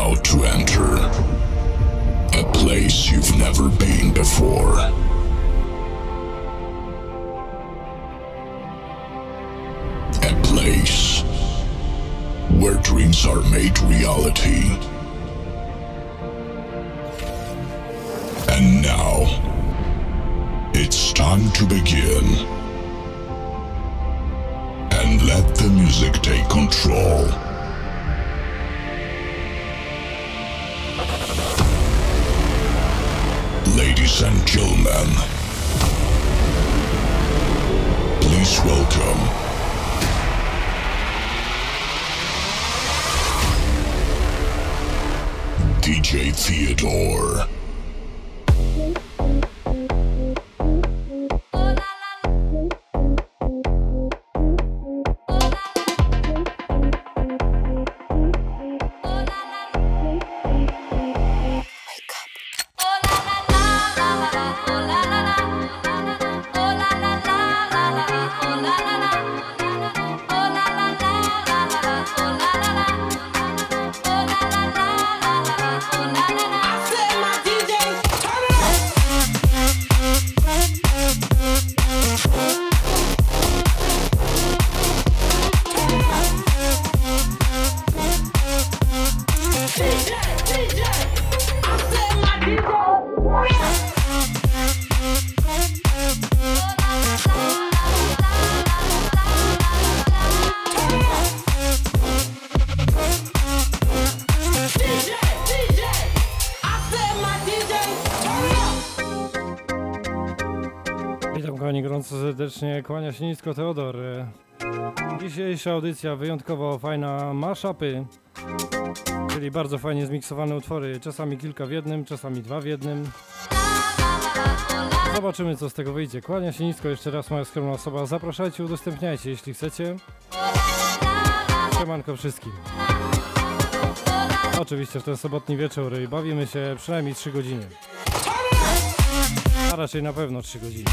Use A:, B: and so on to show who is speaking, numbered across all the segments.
A: about to enter a place you've never been before. A place where dreams are made reality. And now, it's time to begin. And let the music take control. Welcome
B: kłania się nisko Teodor. Dzisiejsza audycja wyjątkowo fajna, mashupy, czyli bardzo fajnie zmiksowane utwory, czasami kilka w jednym, czasami dwa w jednym. Zobaczymy co z tego wyjdzie. Kłania się nisko jeszcze raz moja skromna osoba, zapraszajcie, udostępniajcie jeśli chcecie. Siemanko wszystkim. Oczywiście w ten sobotni wieczór i bawimy się przynajmniej 3 godziny. A raczej na pewno 3 godziny.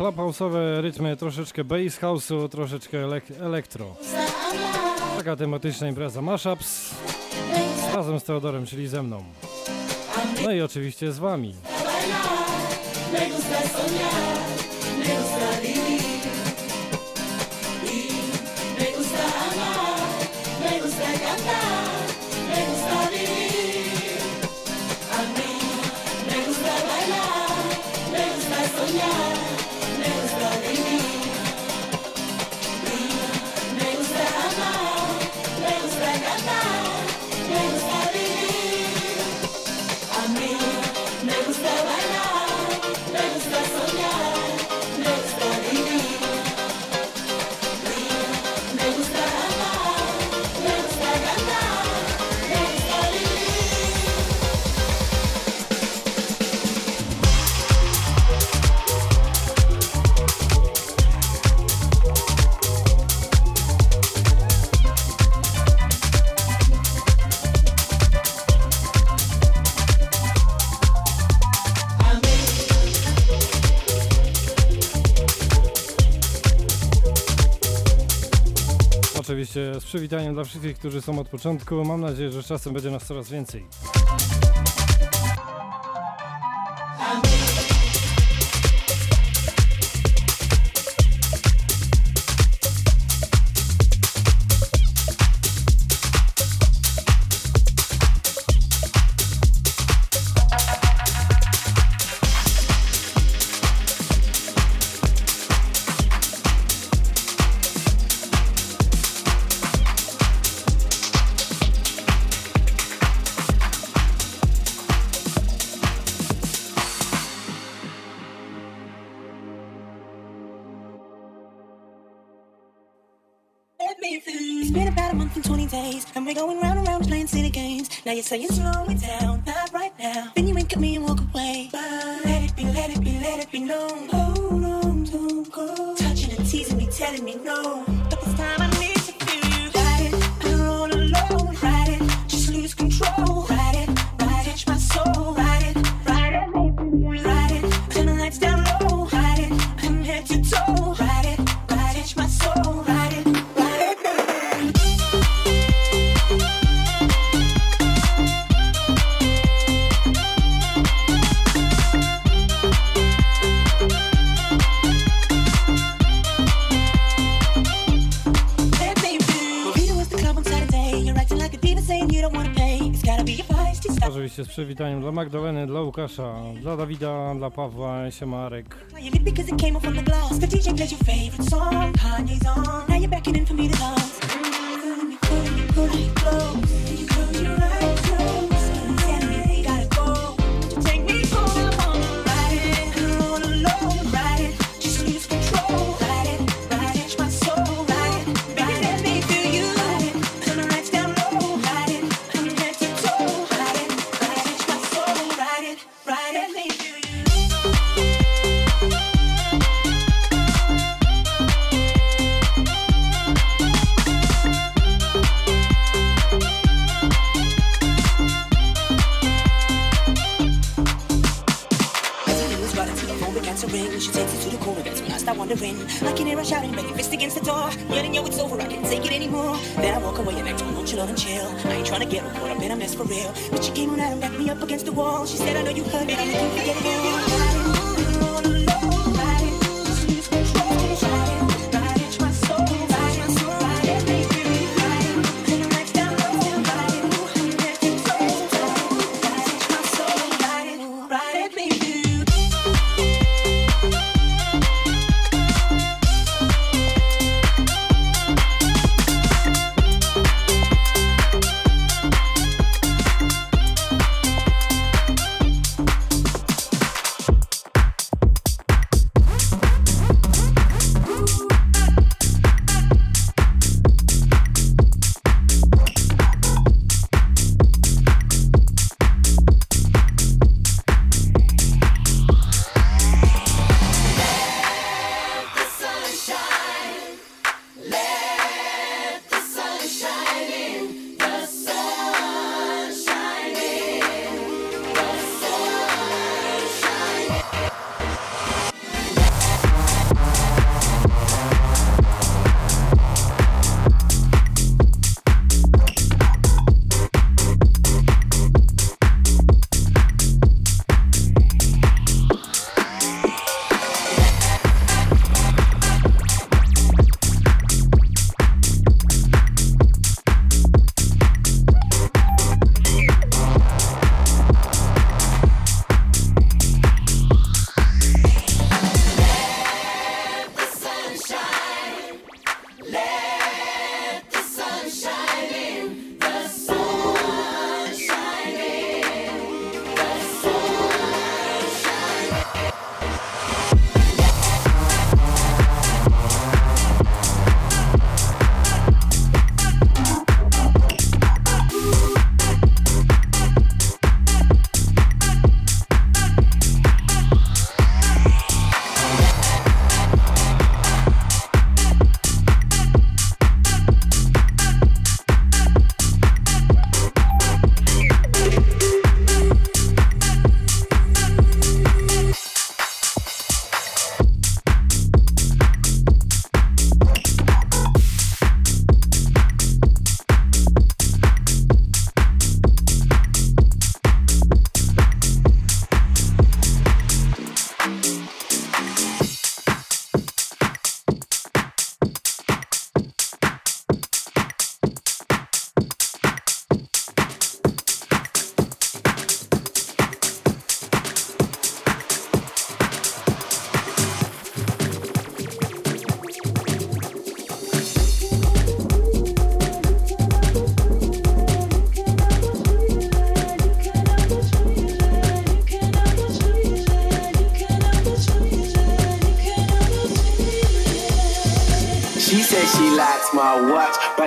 B: Clubhouse'owe rytmy, troszeczkę bass house'u, troszeczkę elek- elektro. Taka tematyczna impreza mashups razem z Teodorem, czyli ze mną. No i oczywiście z wami. przywitaniem dla wszystkich, którzy są od początku. Mam nadzieję, że czasem będzie nas coraz więcej. przywitaniu dla Magdaleny, dla Łukasza, dla Dawida, dla Pawła, się Marek.
C: Playing it because it came the. The DJ your favorite song, Kanye's on. Now you're backing in for me to love.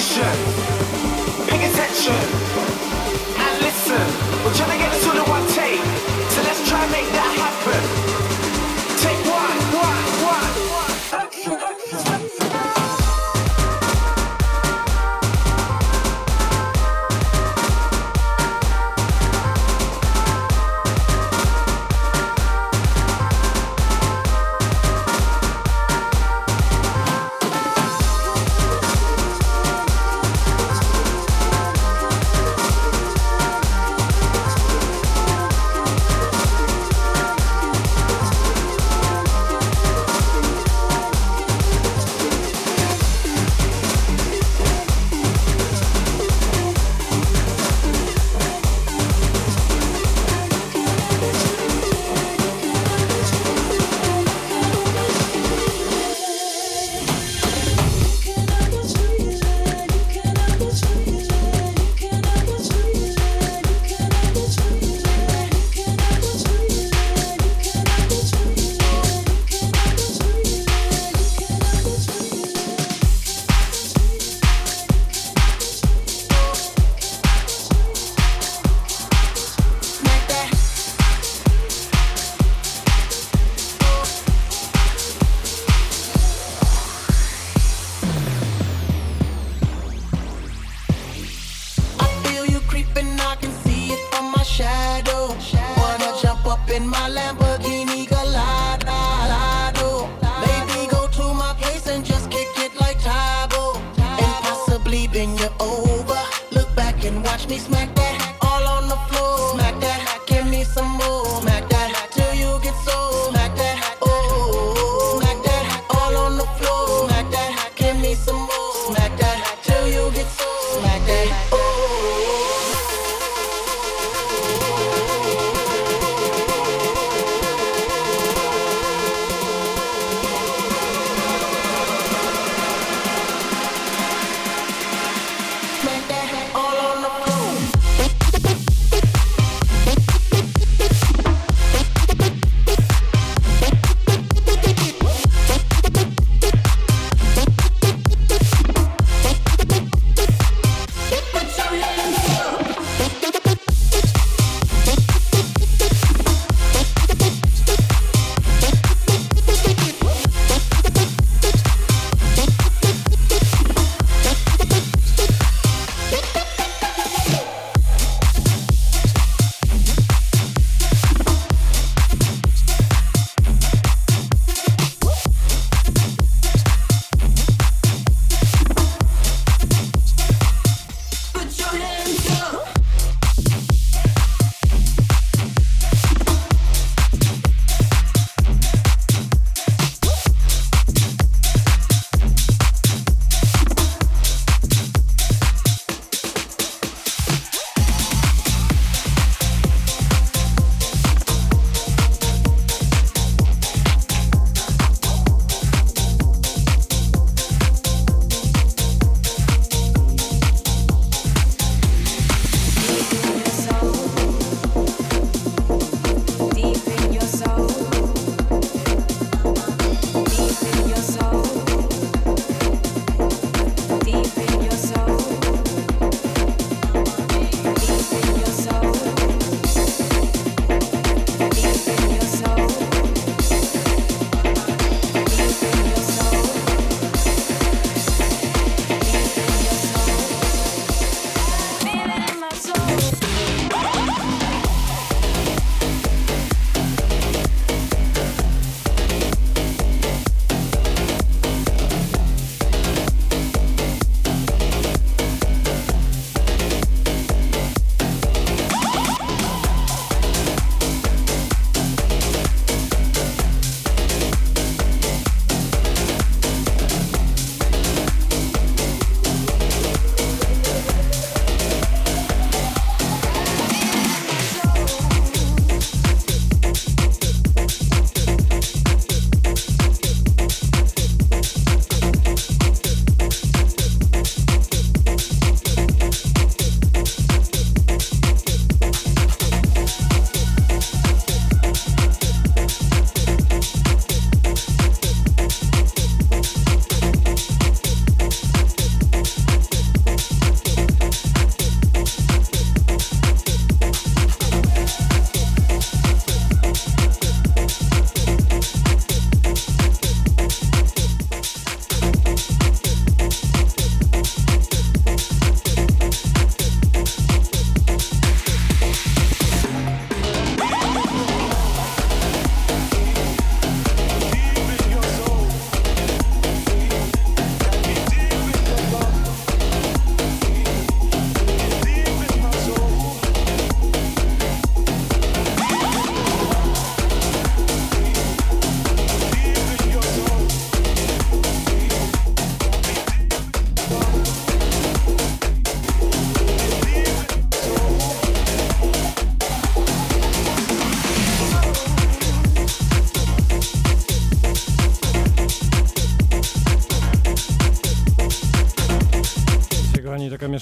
D: position. Pay attention and listen. We're trying to get this all in one take, so let's try and make that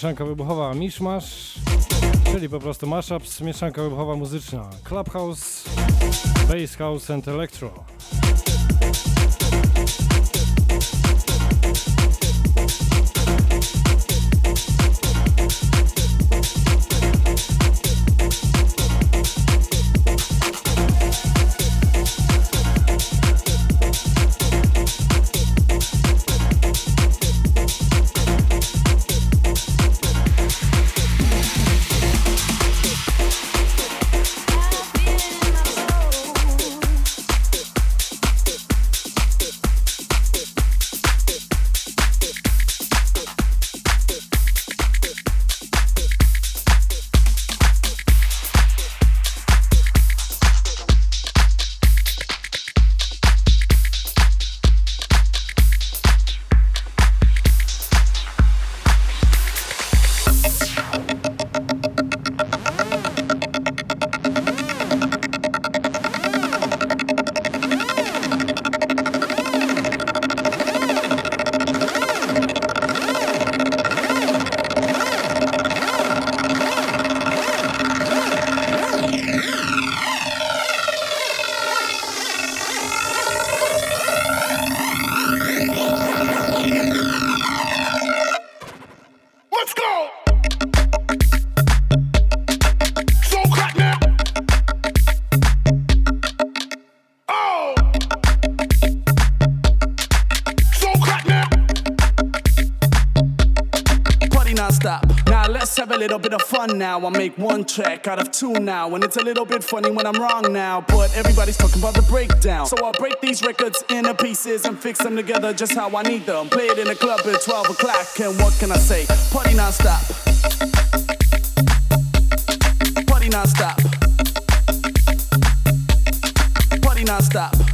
B: mieszanka wybuchowa Mishmash, czyli po prostu mashups, mieszanka wybuchowa muzyczna Clubhouse, Bass House and Electro.
E: Fun now. I make one track out of two now, and it's a little bit funny when I'm wrong now. But everybody's talking about the breakdown, so I'll break these records into pieces and fix them together just how I need them. Play it in the club at 12 o'clock, and what can I say? Party non-stop. Party non-stop. Party non-stop.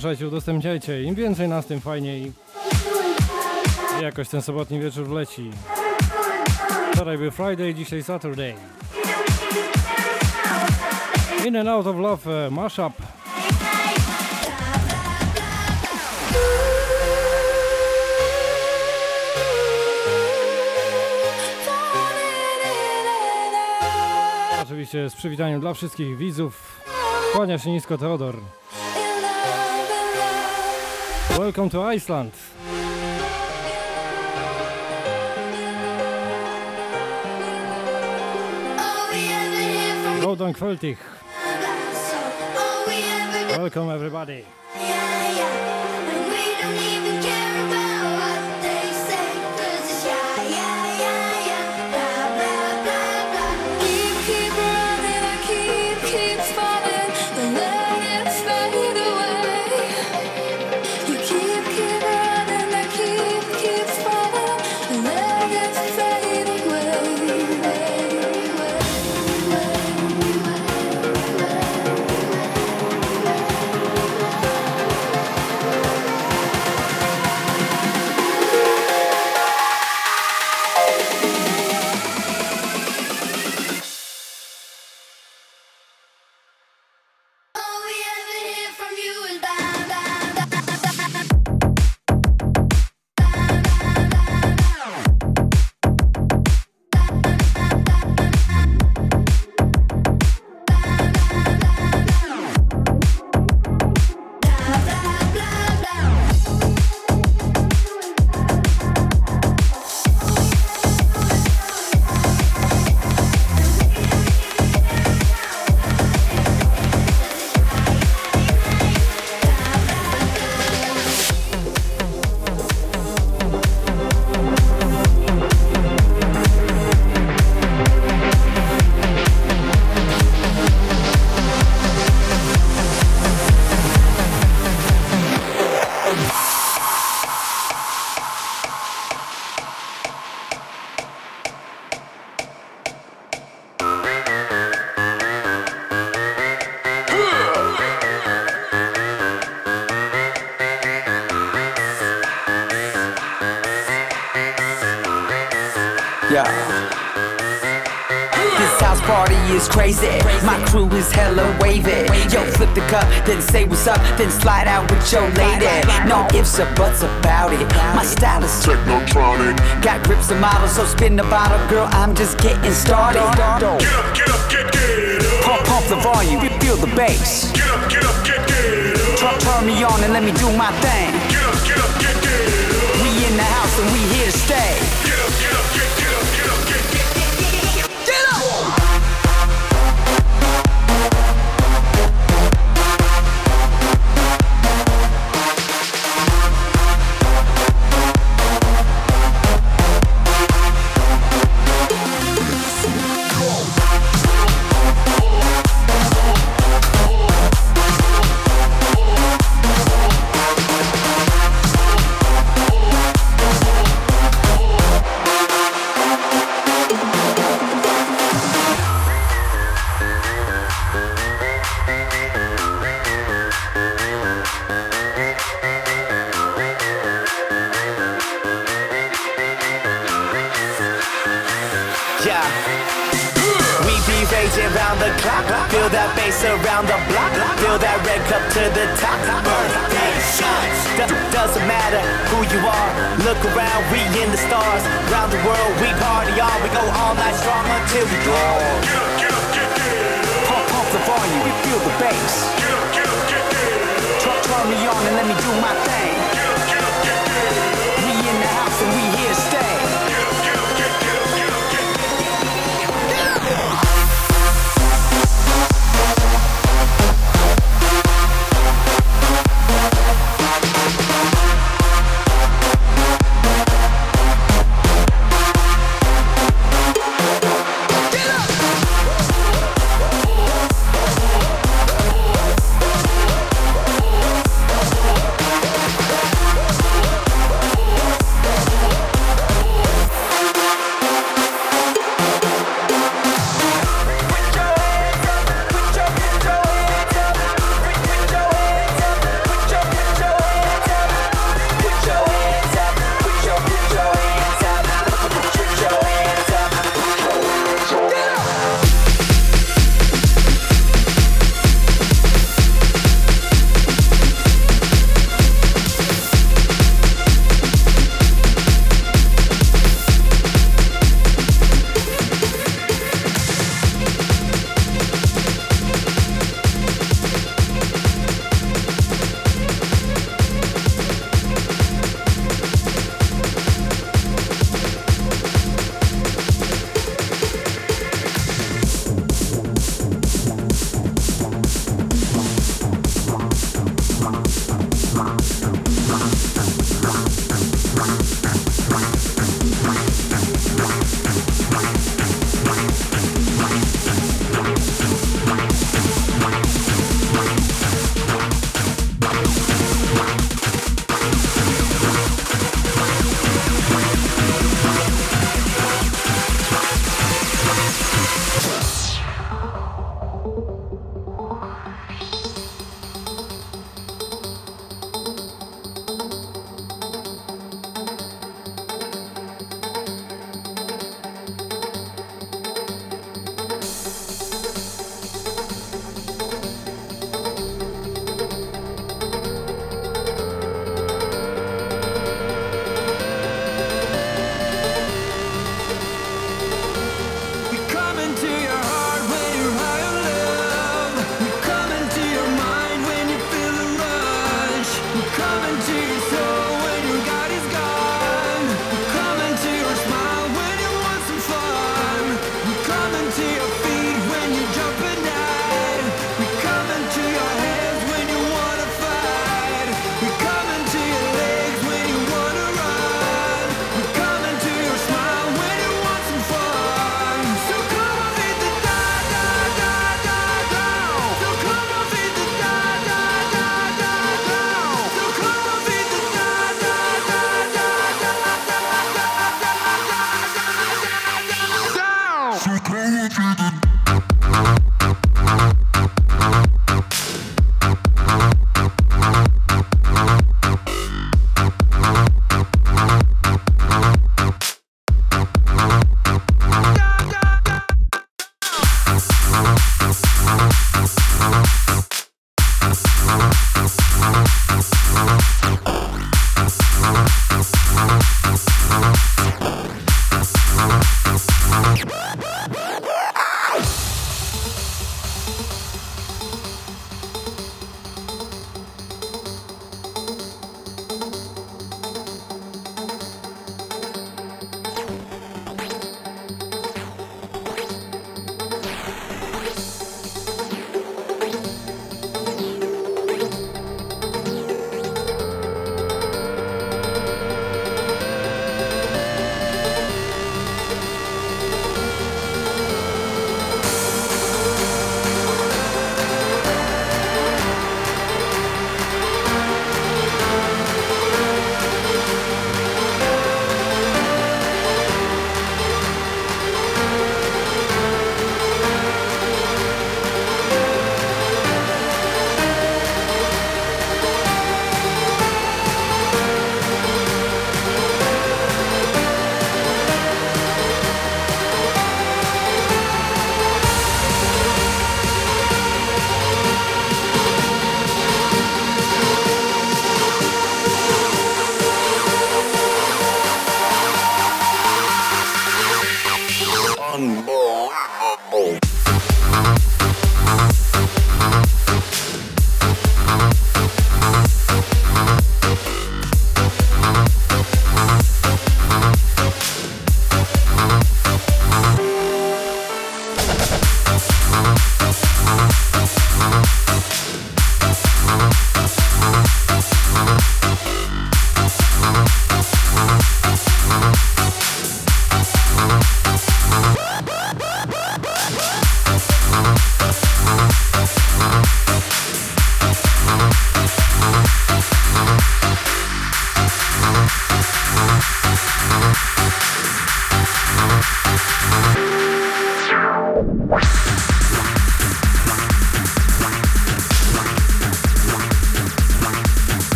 B: Zapraszajcie, udostępniajcie. Im więcej nas, tym fajniej. Jakoś ten sobotni wieczór wleci. Wczoraj był Friday, dzisiaj Saturday. In and Out of Love e, mashup. Oczywiście z przywitaniem dla wszystkich widzów. Kłania się nisko Teodor. Welcome to Iceland. Rodan Kvöltig. Welcome everybody.
F: Yeah. Party is crazy. My crew is hella wavy. Yo, flip the cup, then say what's up, then slide out with your lady. No ifs or buts about it. My style is
A: Technotronic.
F: got grips and models, so spin the bottle, girl. I'm just getting started.
A: Get up, get up, get, get up.
F: Pump, pump the volume, feel the bass.
A: Get up, get up, get, get up.
F: Turn, turn me on and let me do my thing.
A: Get up, get up, get, get up.
F: We in the house and we here to stay.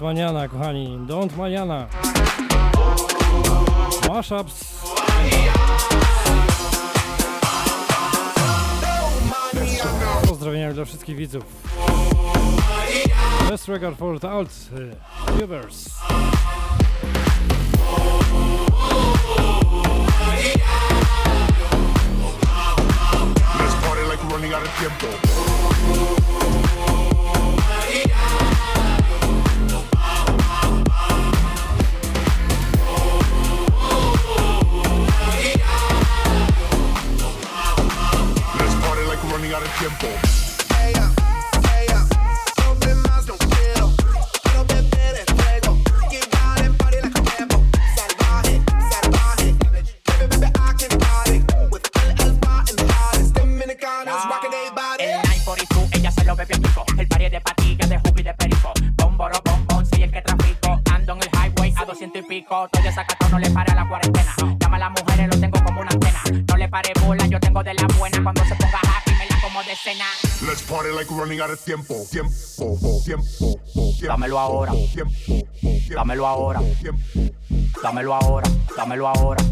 B: Don't Maniana, kochani, Don't Maniana. Mashups. Pozdrowienia dla wszystkich widzów. Best record for the alt y, viewers.
G: Let's party like we're running out of tempo.
H: Dámelo ahora. Dámelo ahora. Dámelo ahora. Dámelo ahora.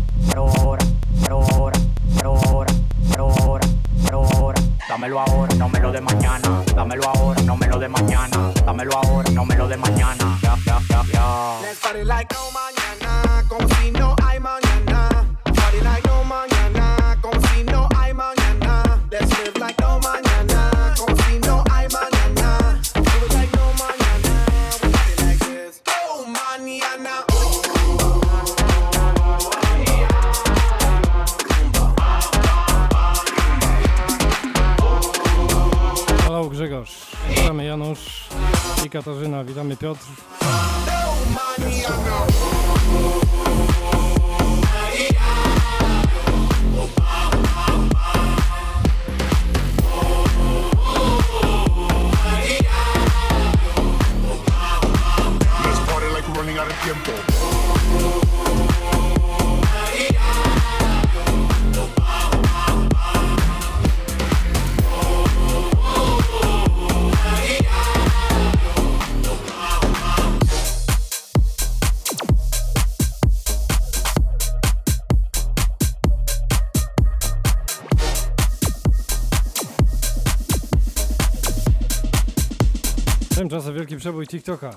B: wielki przebój TikToka.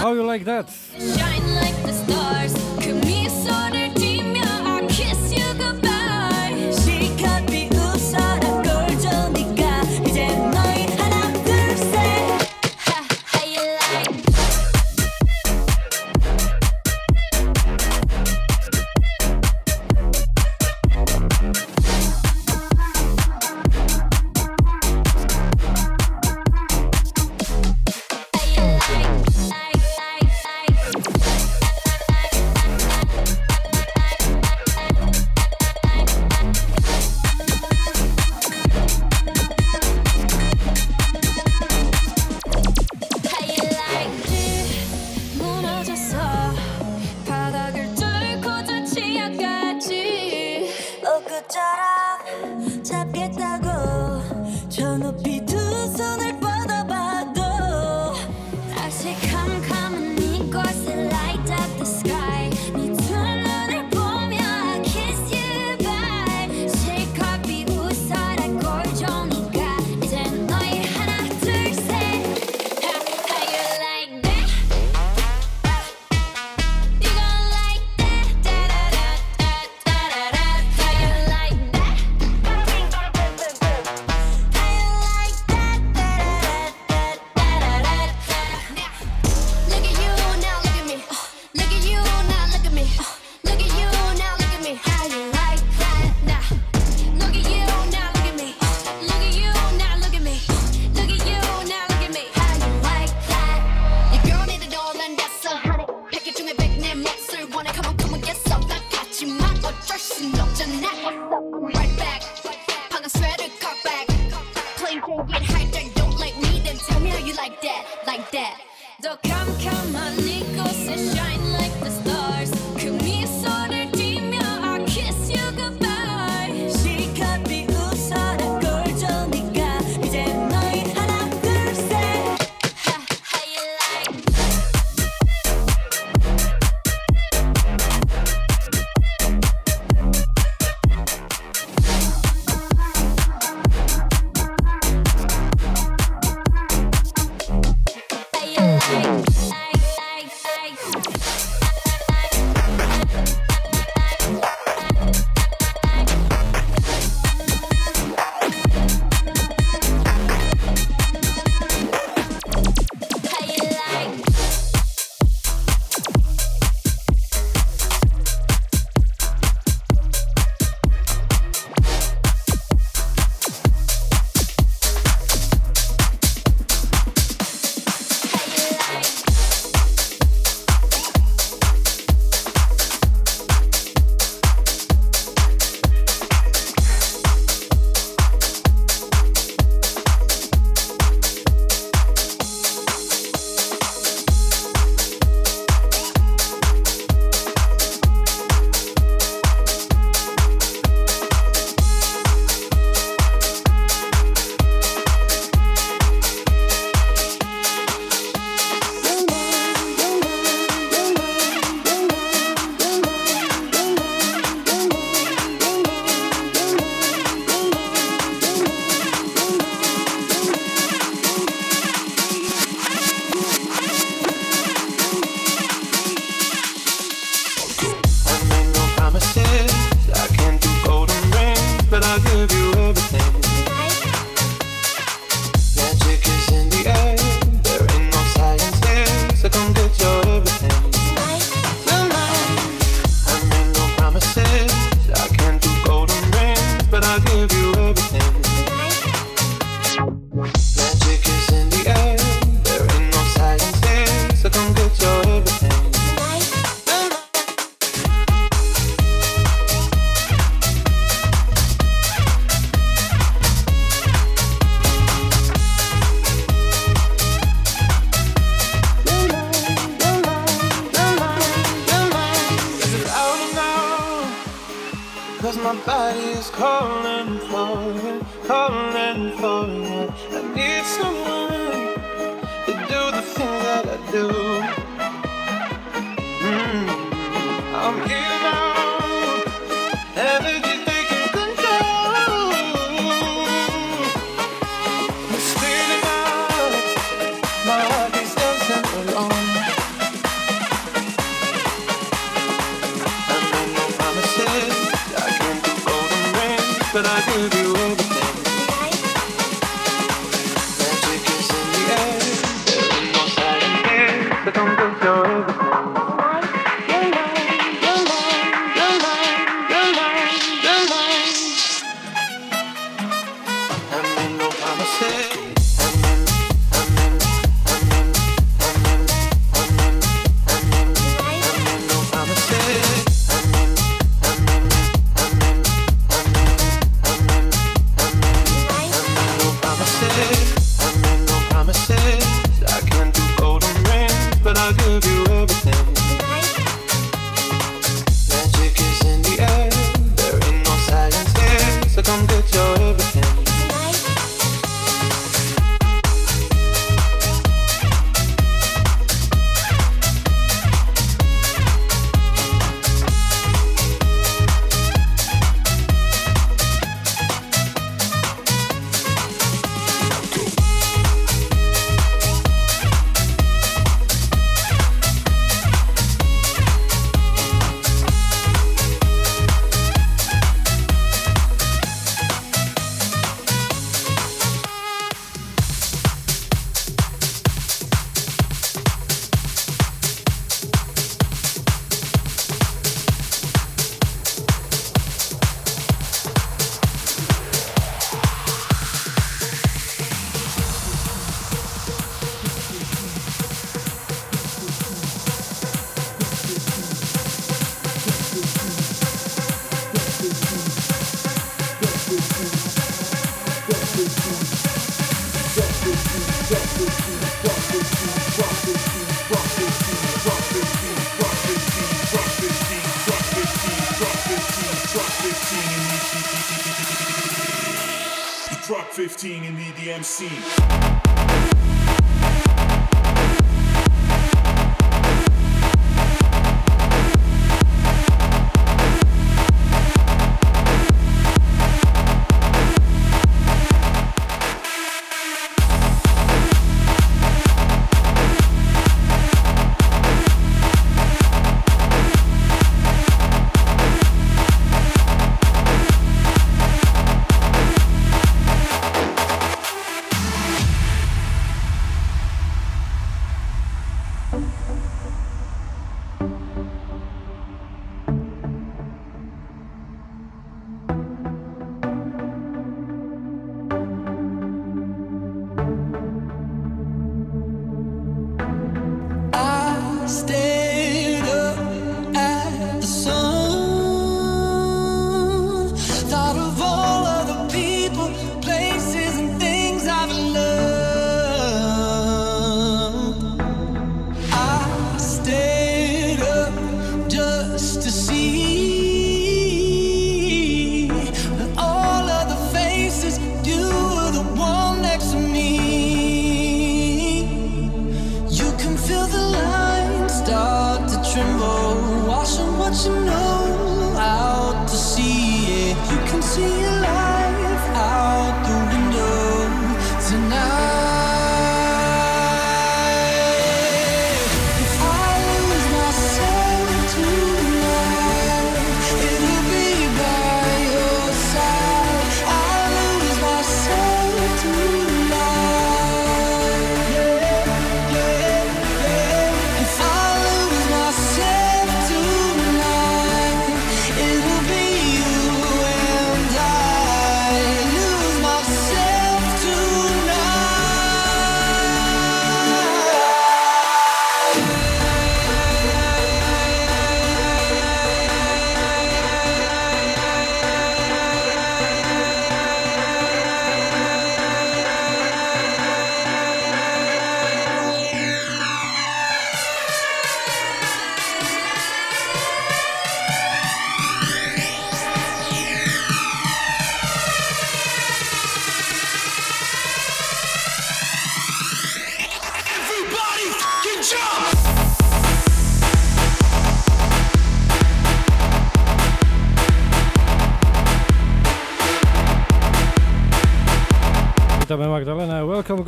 B: How you like that?
I: Shine like the stars,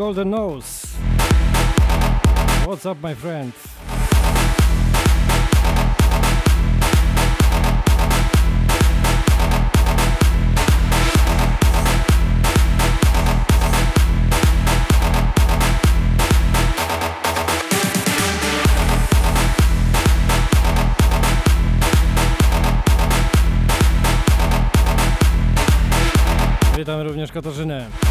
J: Golden
B: Nose. What's up, my friend?
K: Witam również Katarzynę.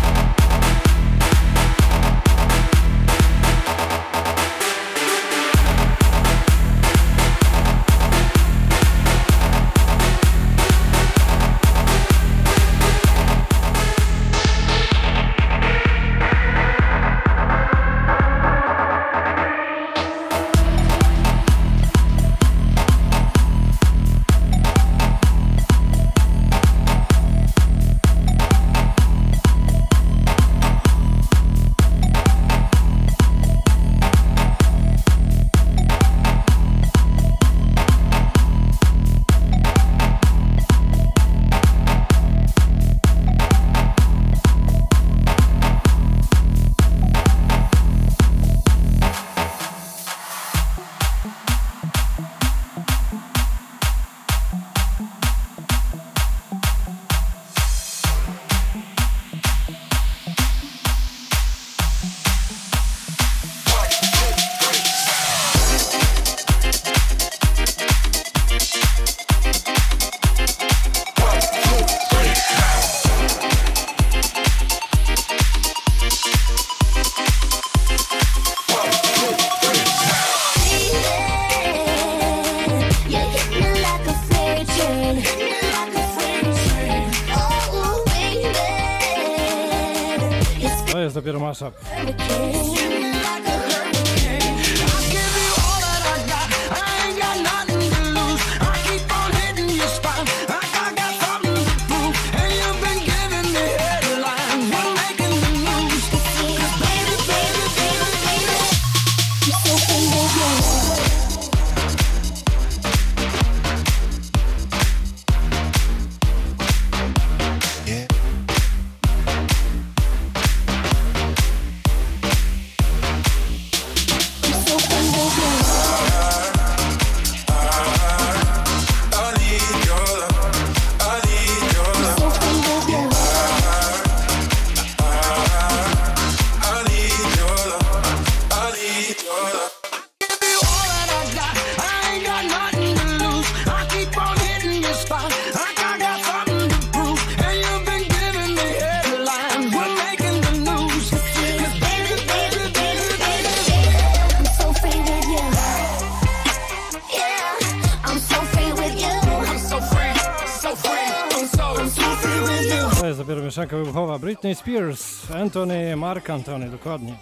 K: Britney Spears, Anthony, Mark Anthony, dokładnie.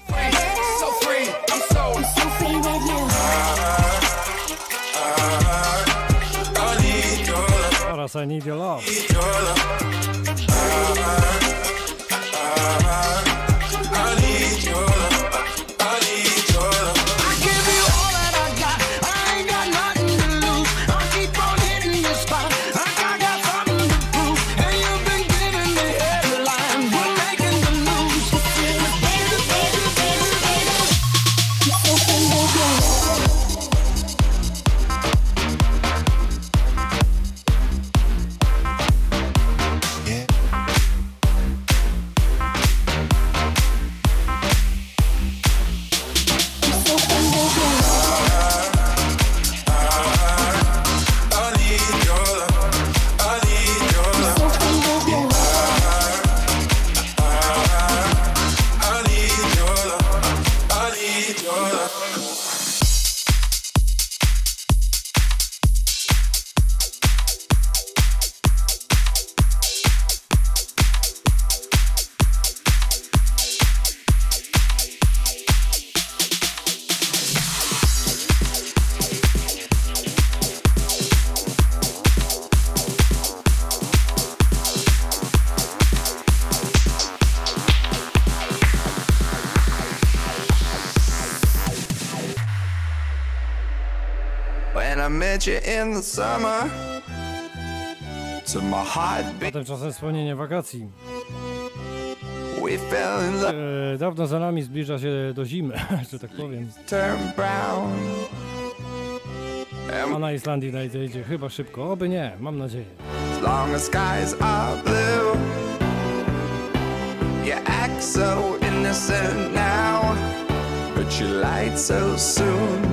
L: So free, I'm so, I'm so free with you.
K: Oraz I Need Your Love.
J: Summer, to my heartbeat,
K: A tymczasem wspomnienie wakacji.
J: we fell in love.
K: E, dawno za nami zbliża się do zimy, że tak powiem.
J: Turn brown.
K: A na Islandii najdzie chyba szybko. Oby nie, mam nadzieję.
J: As long as skies are blue, you act so innocent now, but you lied so soon.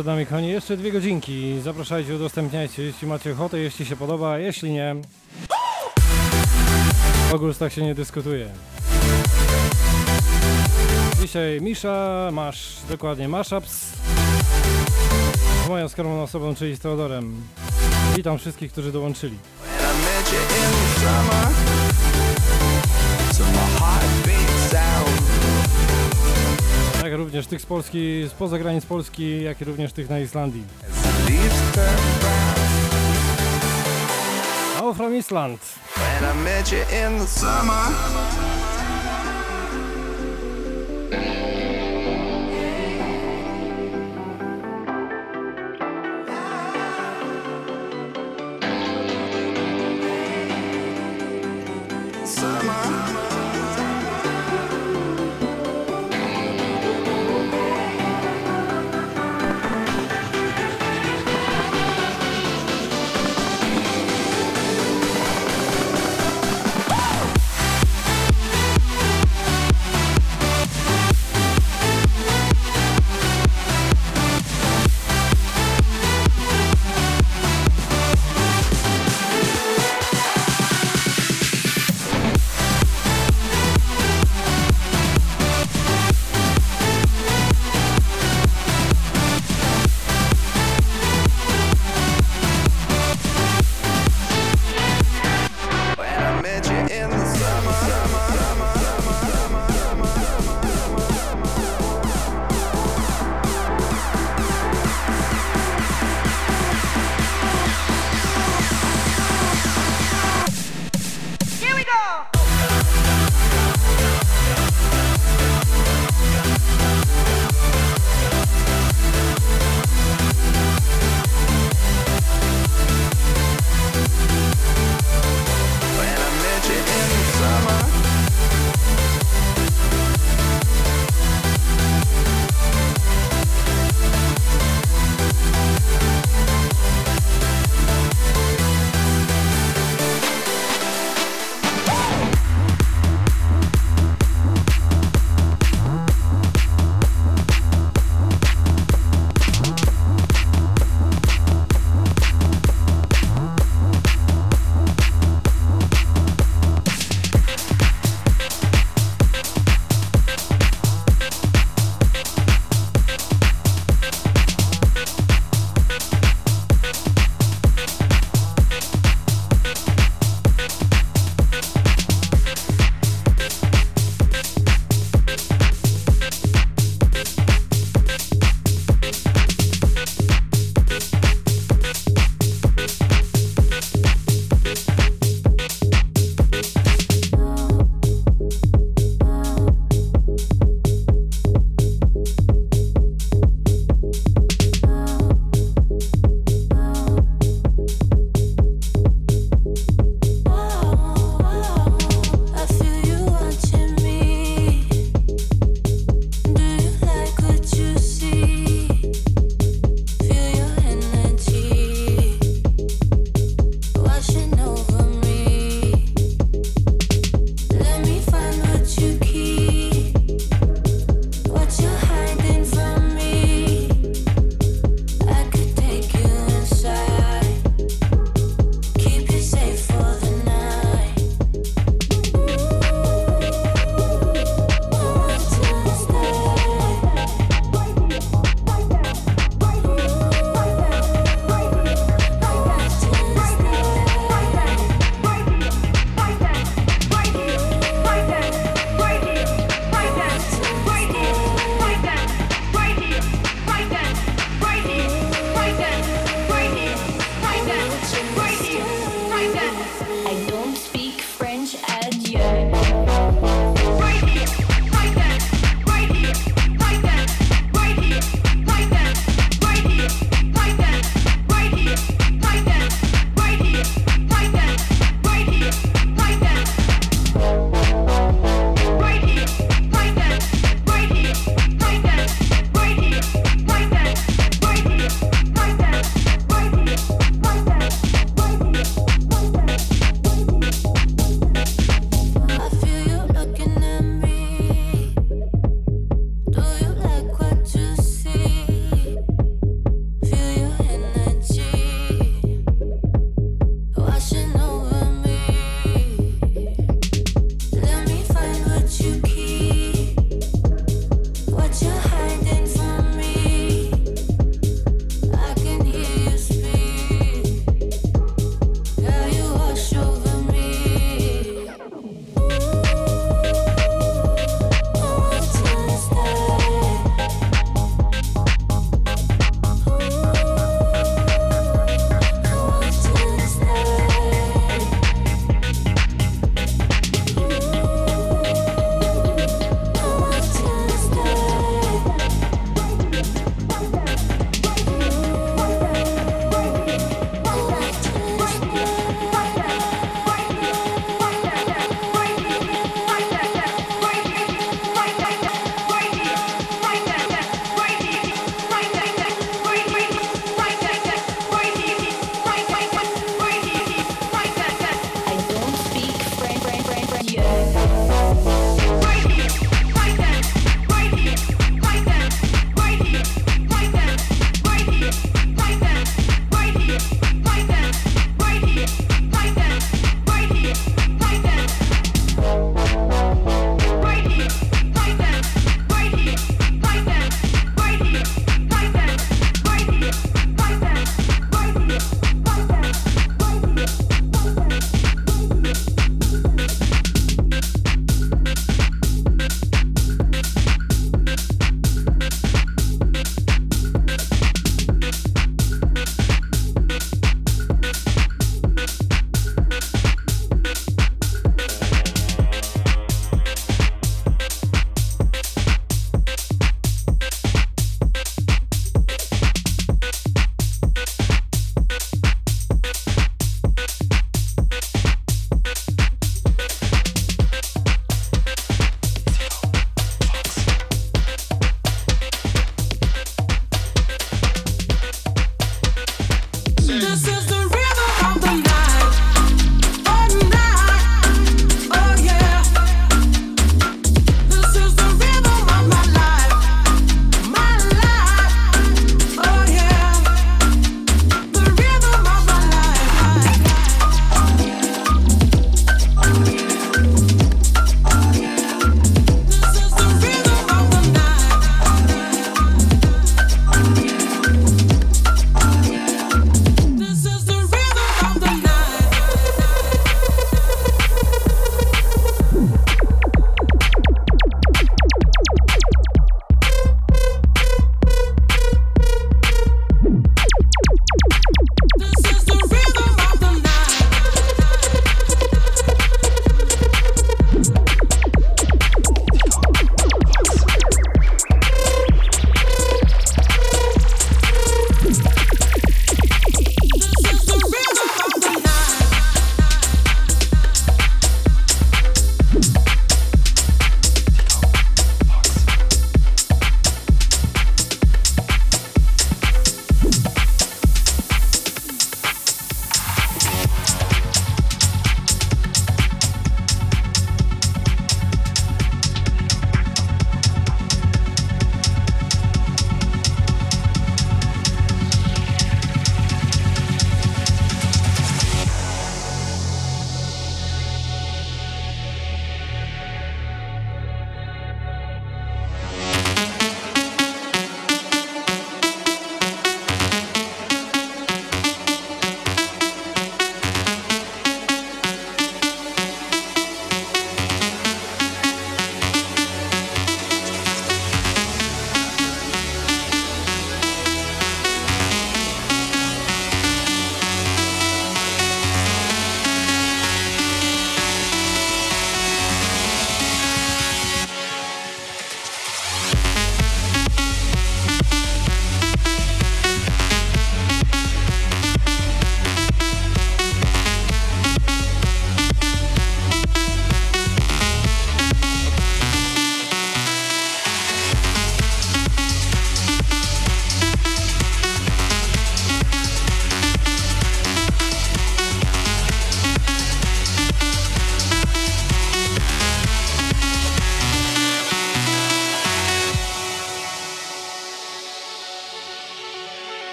B: przed nami, kochani, jeszcze dwie godzinki. Zapraszajcie, udostępniajcie, jeśli macie ochotę, jeśli się podoba, jeśli nie. O gustach się nie dyskutuje. Dzisiaj Misza, masz, dokładnie, mashups z moją skromną osobą, czyli z Teodorem. Witam wszystkich, którzy dołączyli.
J: And I met you in the.
B: Jak również tych z Polski, spoza granic Polski, jak i również tych na Islandii. All from Island.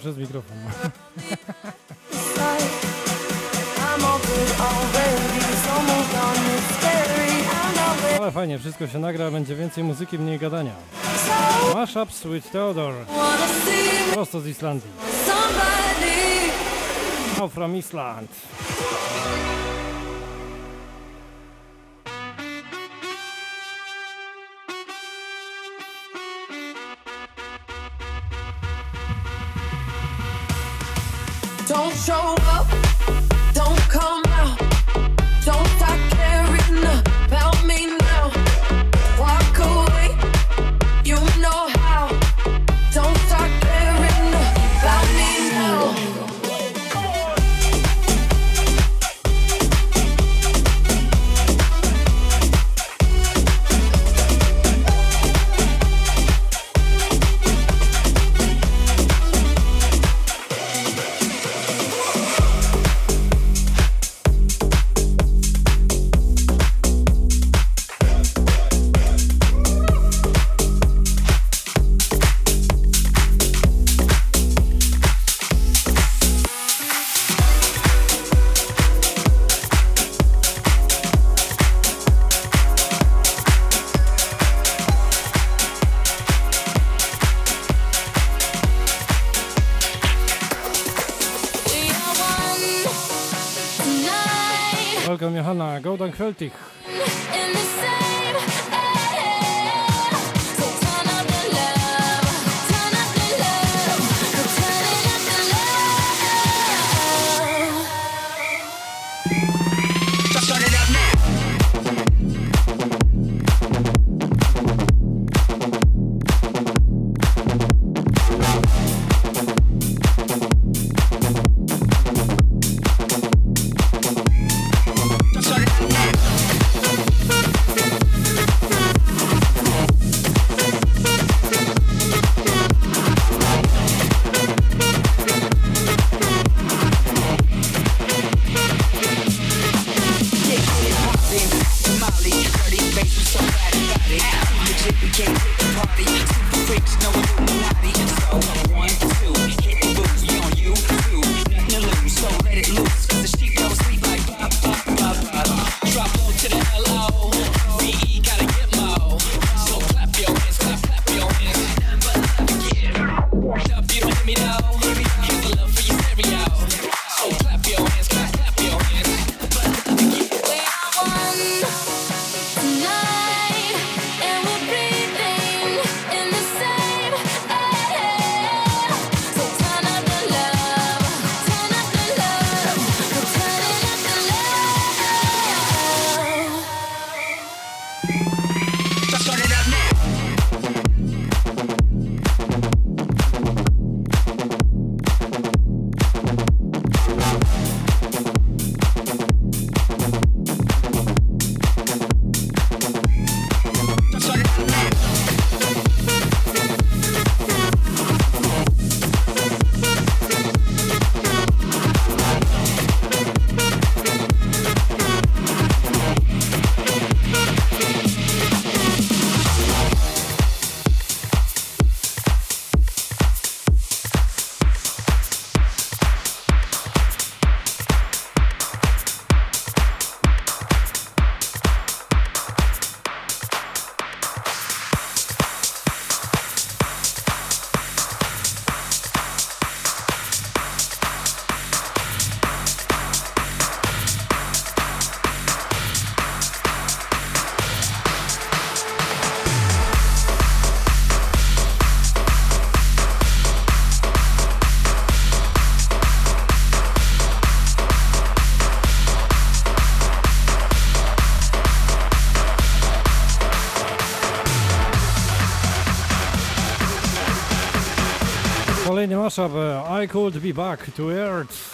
K: przez mikrofon. Ale fajnie, wszystko się nagra, będzie więcej muzyki, mniej gadania. Mashup Sweet Theodore. Prosto z Islandii. Now from Island. Welkom Johanna,
M: go dan. Uh, I Could Be Back to Earth.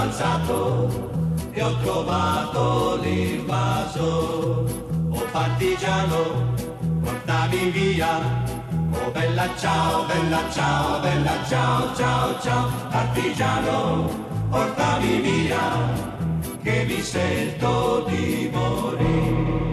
N: avanzato e ho trovato l'invaso. Oh partigiano, portami via. Oh bella ciao, bella ciao, bella ciao, ciao, ciao. Partigiano, portami via, che mi sento di morire.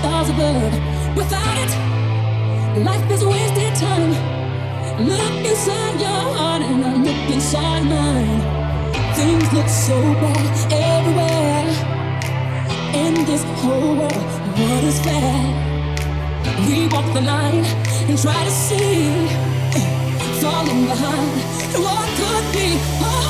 J: stars
K: above. Without it, life is wasted time. Look inside your heart and I look inside mine. Things look so bad everywhere. In this whole world, what is fair? We walk the line and try to see, falling behind what could be. Oh.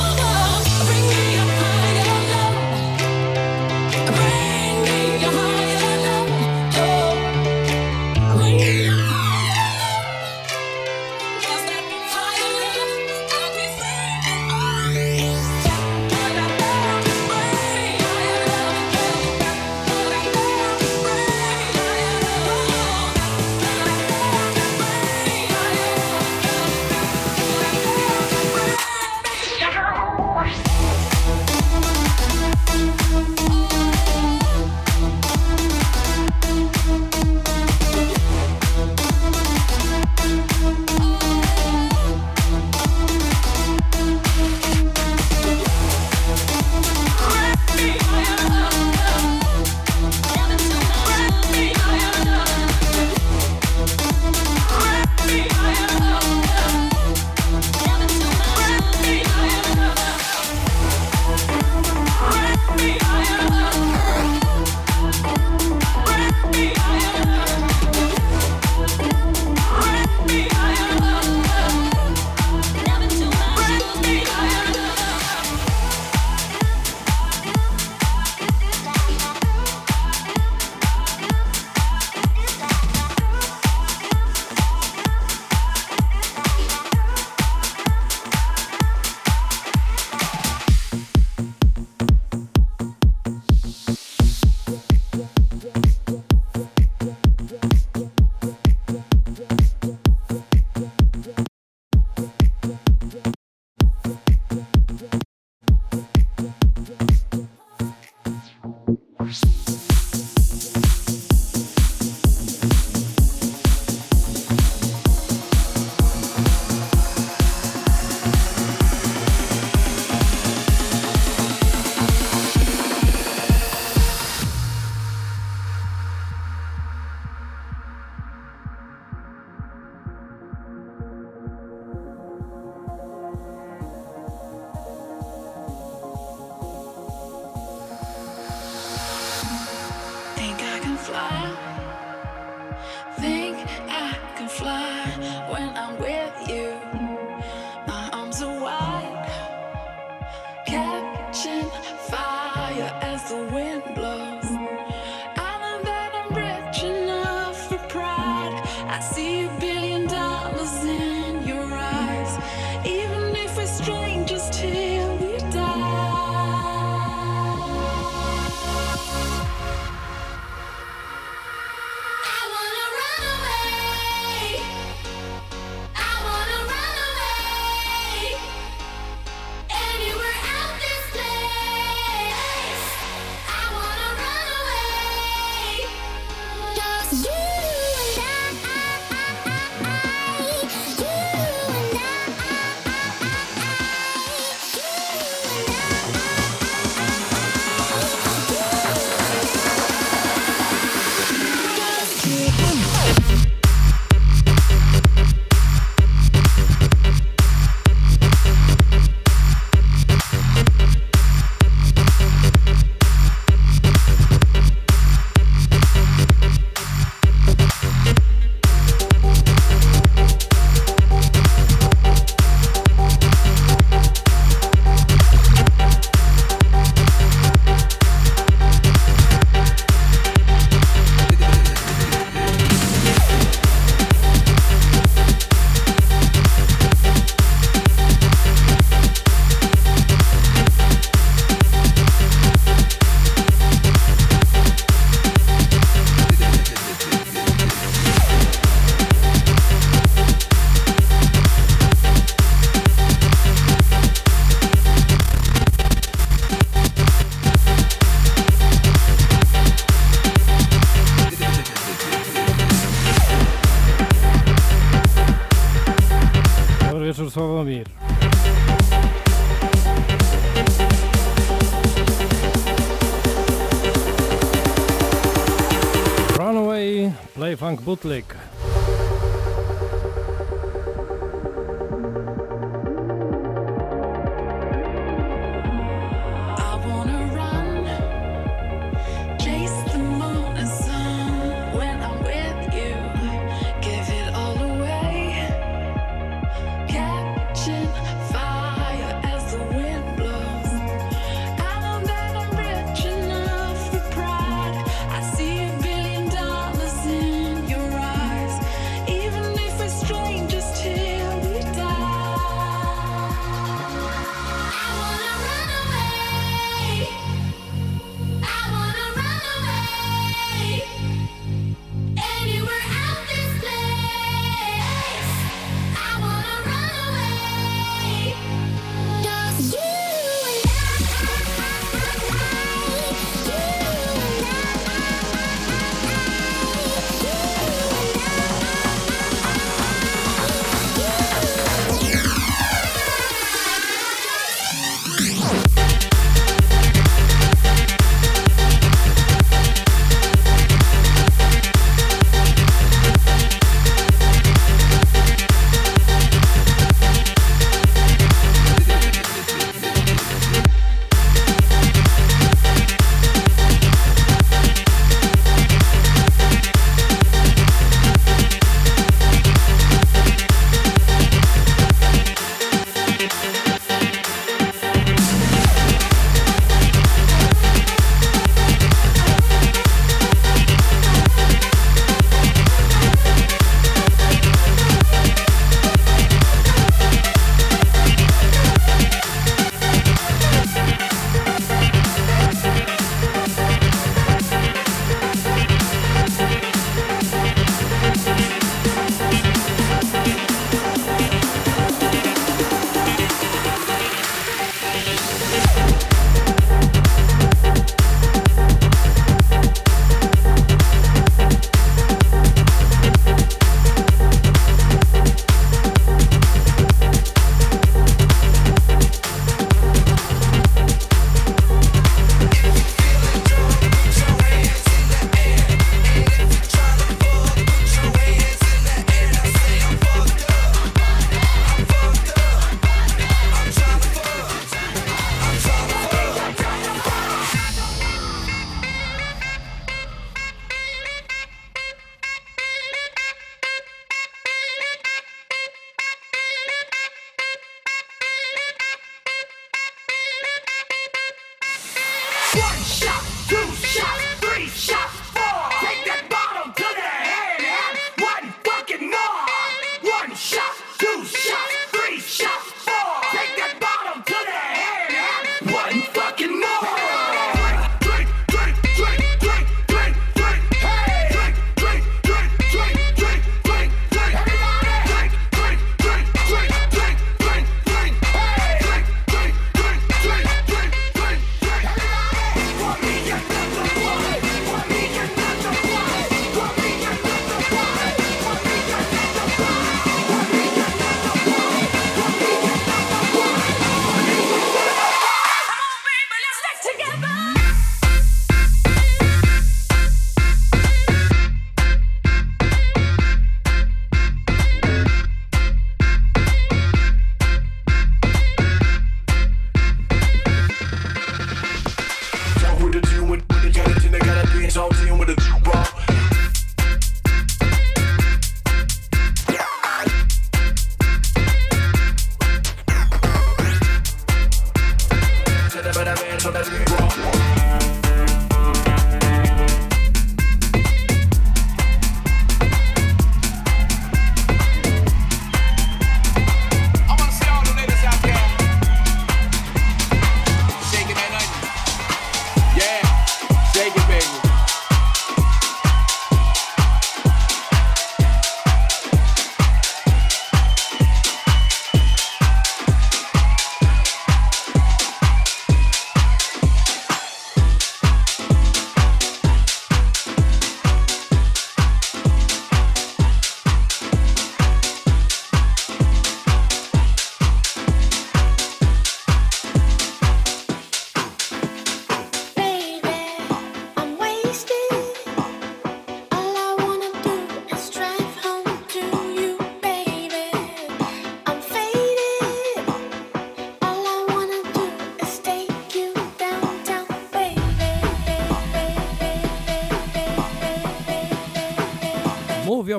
B: Play Funk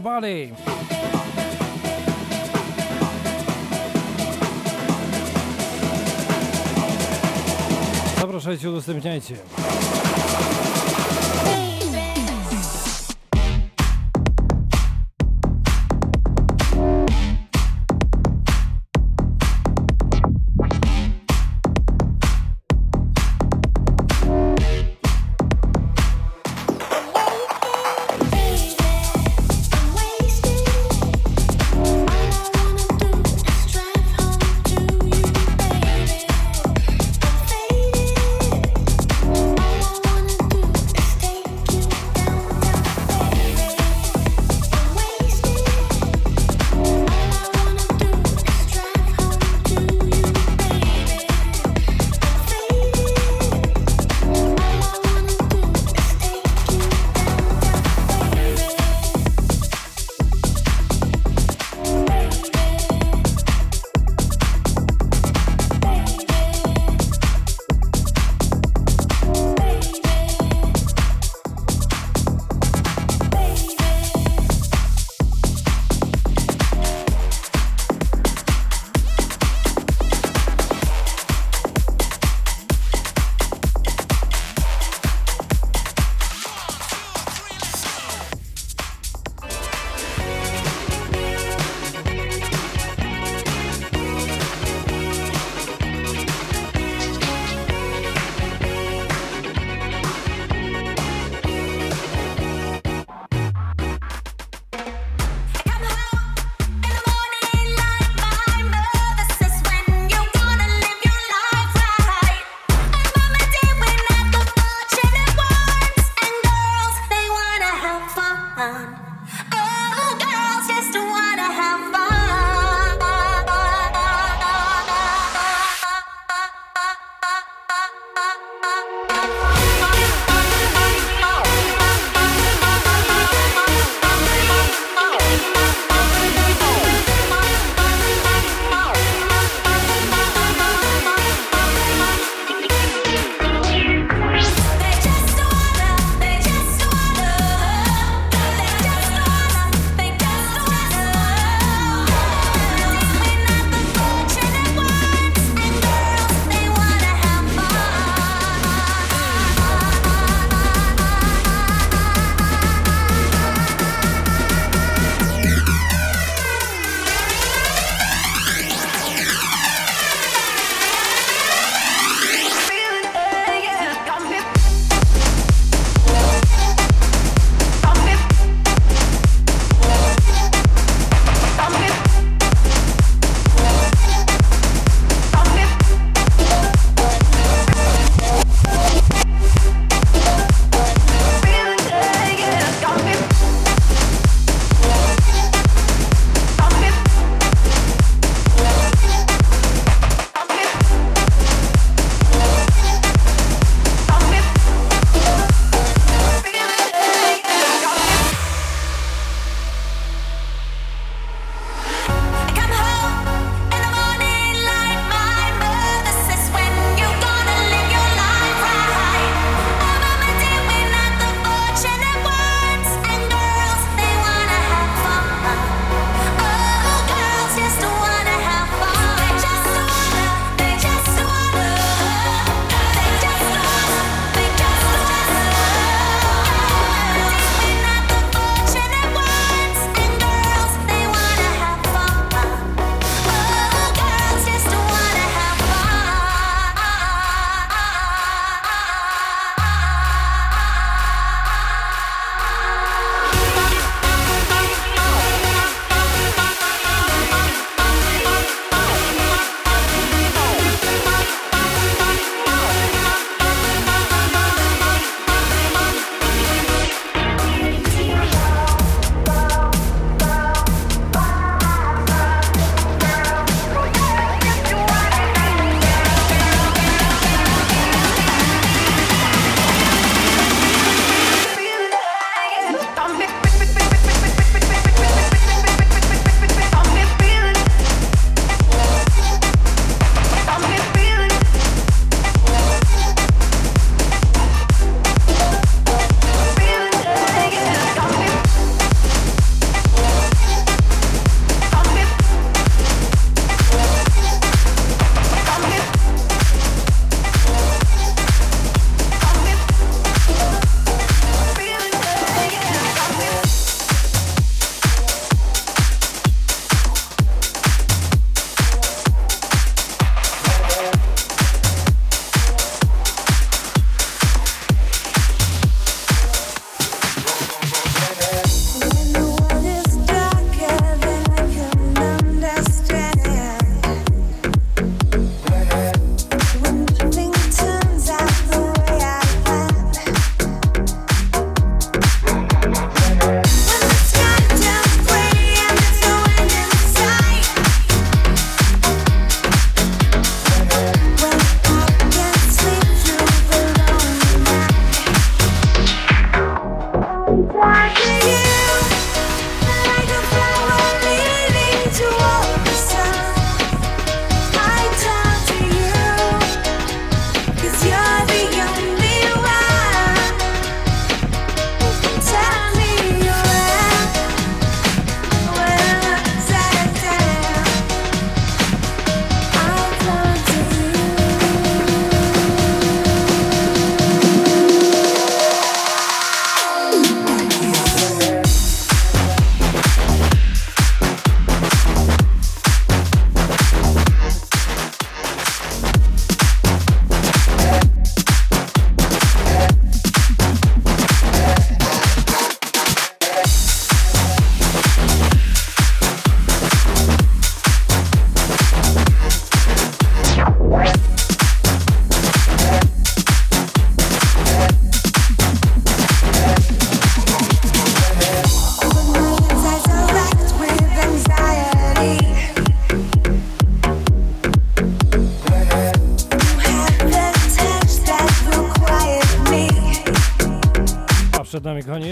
O: your
P: body. Zapraszajcie, udostępniajcie.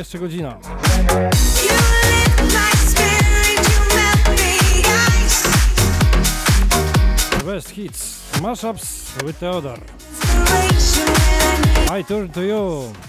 Q: jeszcze godzina. Best hits, mashups with Theodore. I turn to you.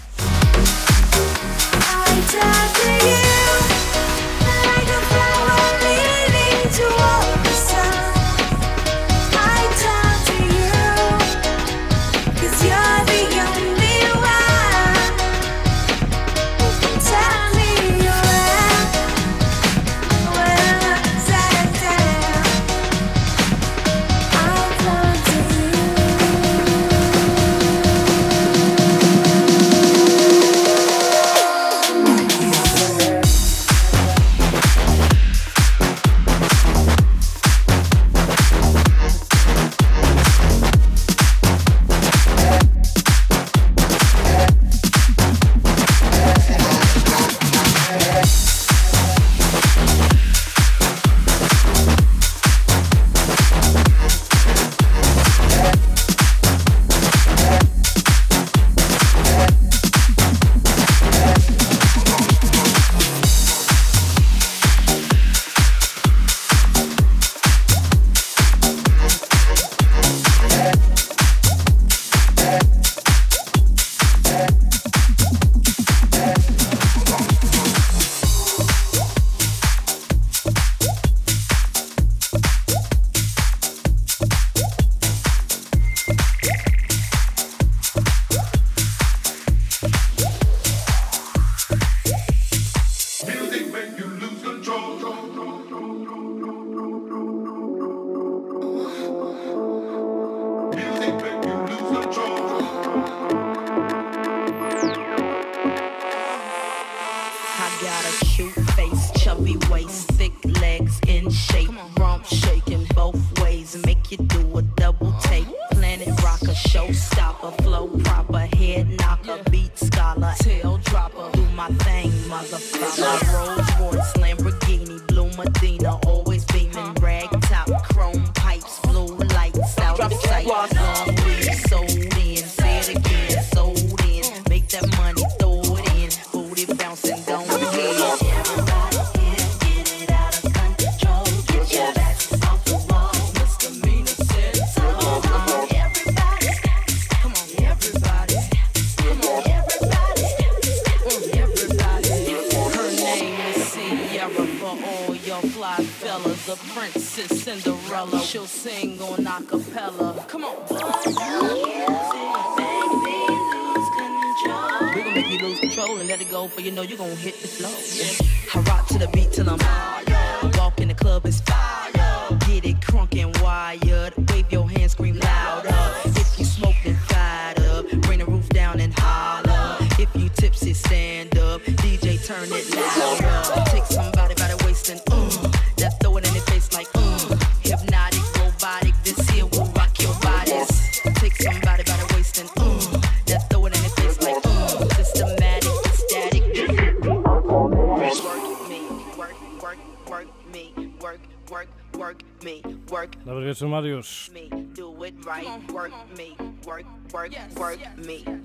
B: José Marius.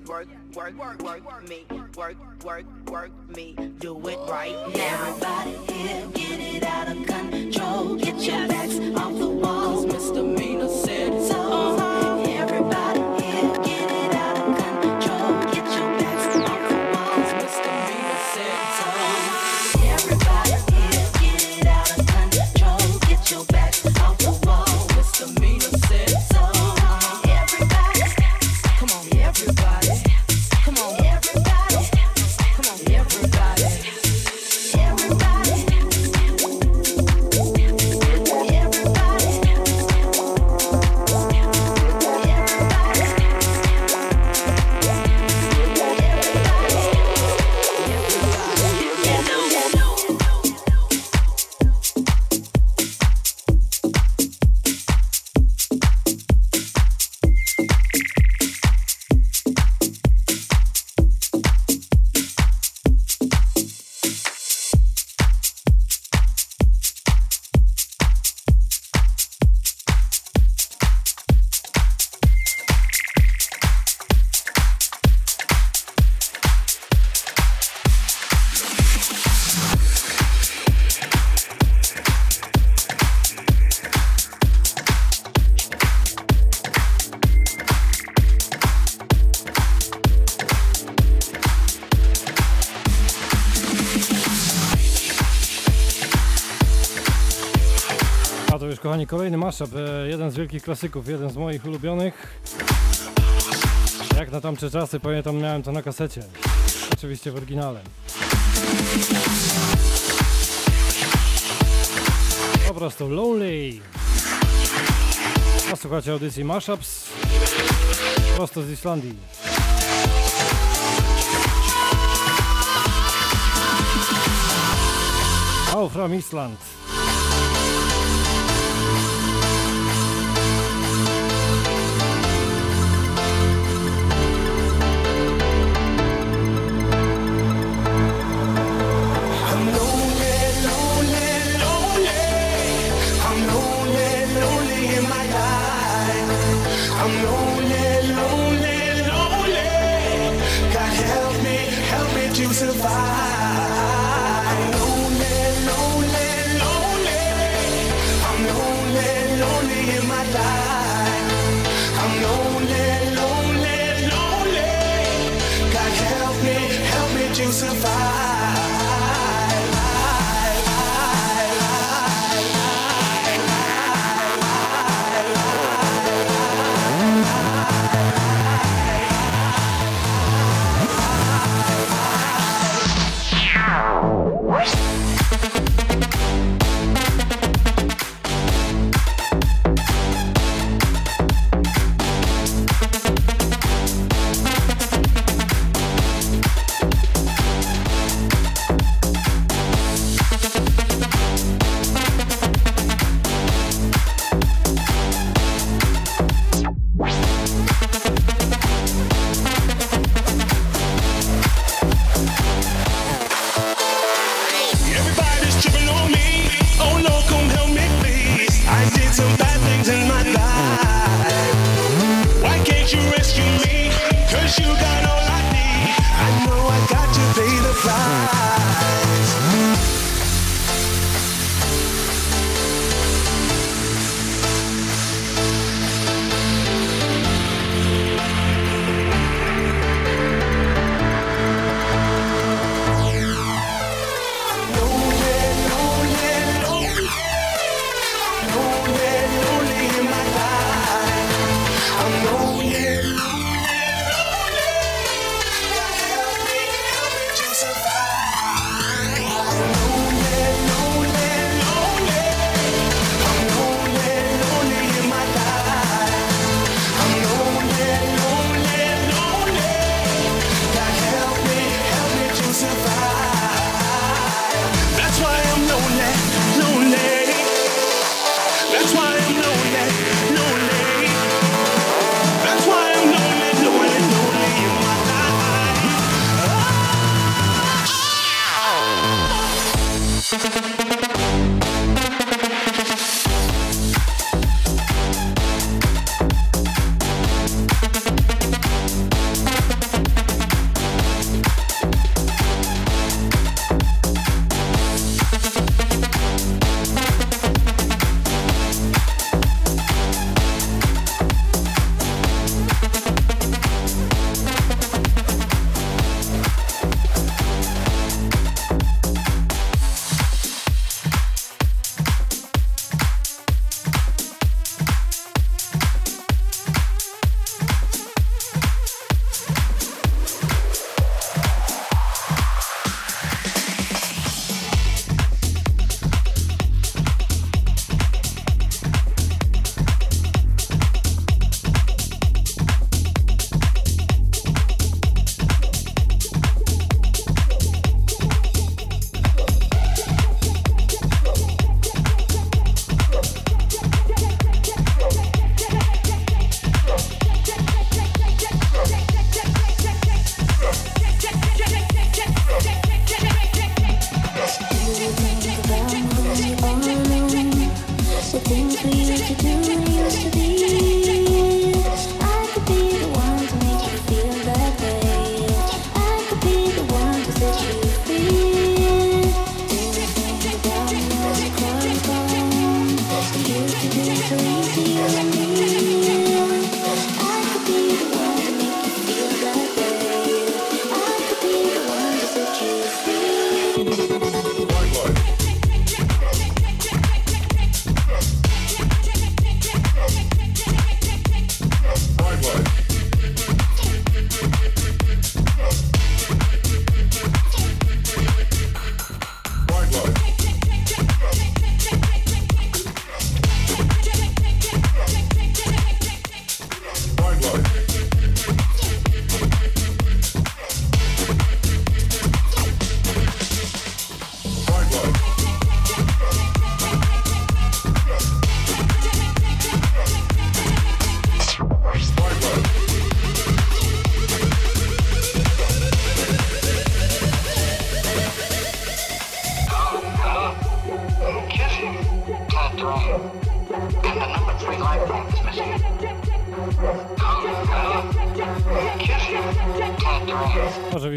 B: work, work, work, work work, work, work. kolejny mashup, e, jeden z wielkich klasyków, jeden z moich ulubionych. Jak na tamte czasy, pamiętam, miałem to na kasecie. Oczywiście w oryginale. Po prostu lonely. A słuchacie audycji Mashups prosto z Islandii. Frau from Island.
J: Survive.
H: out.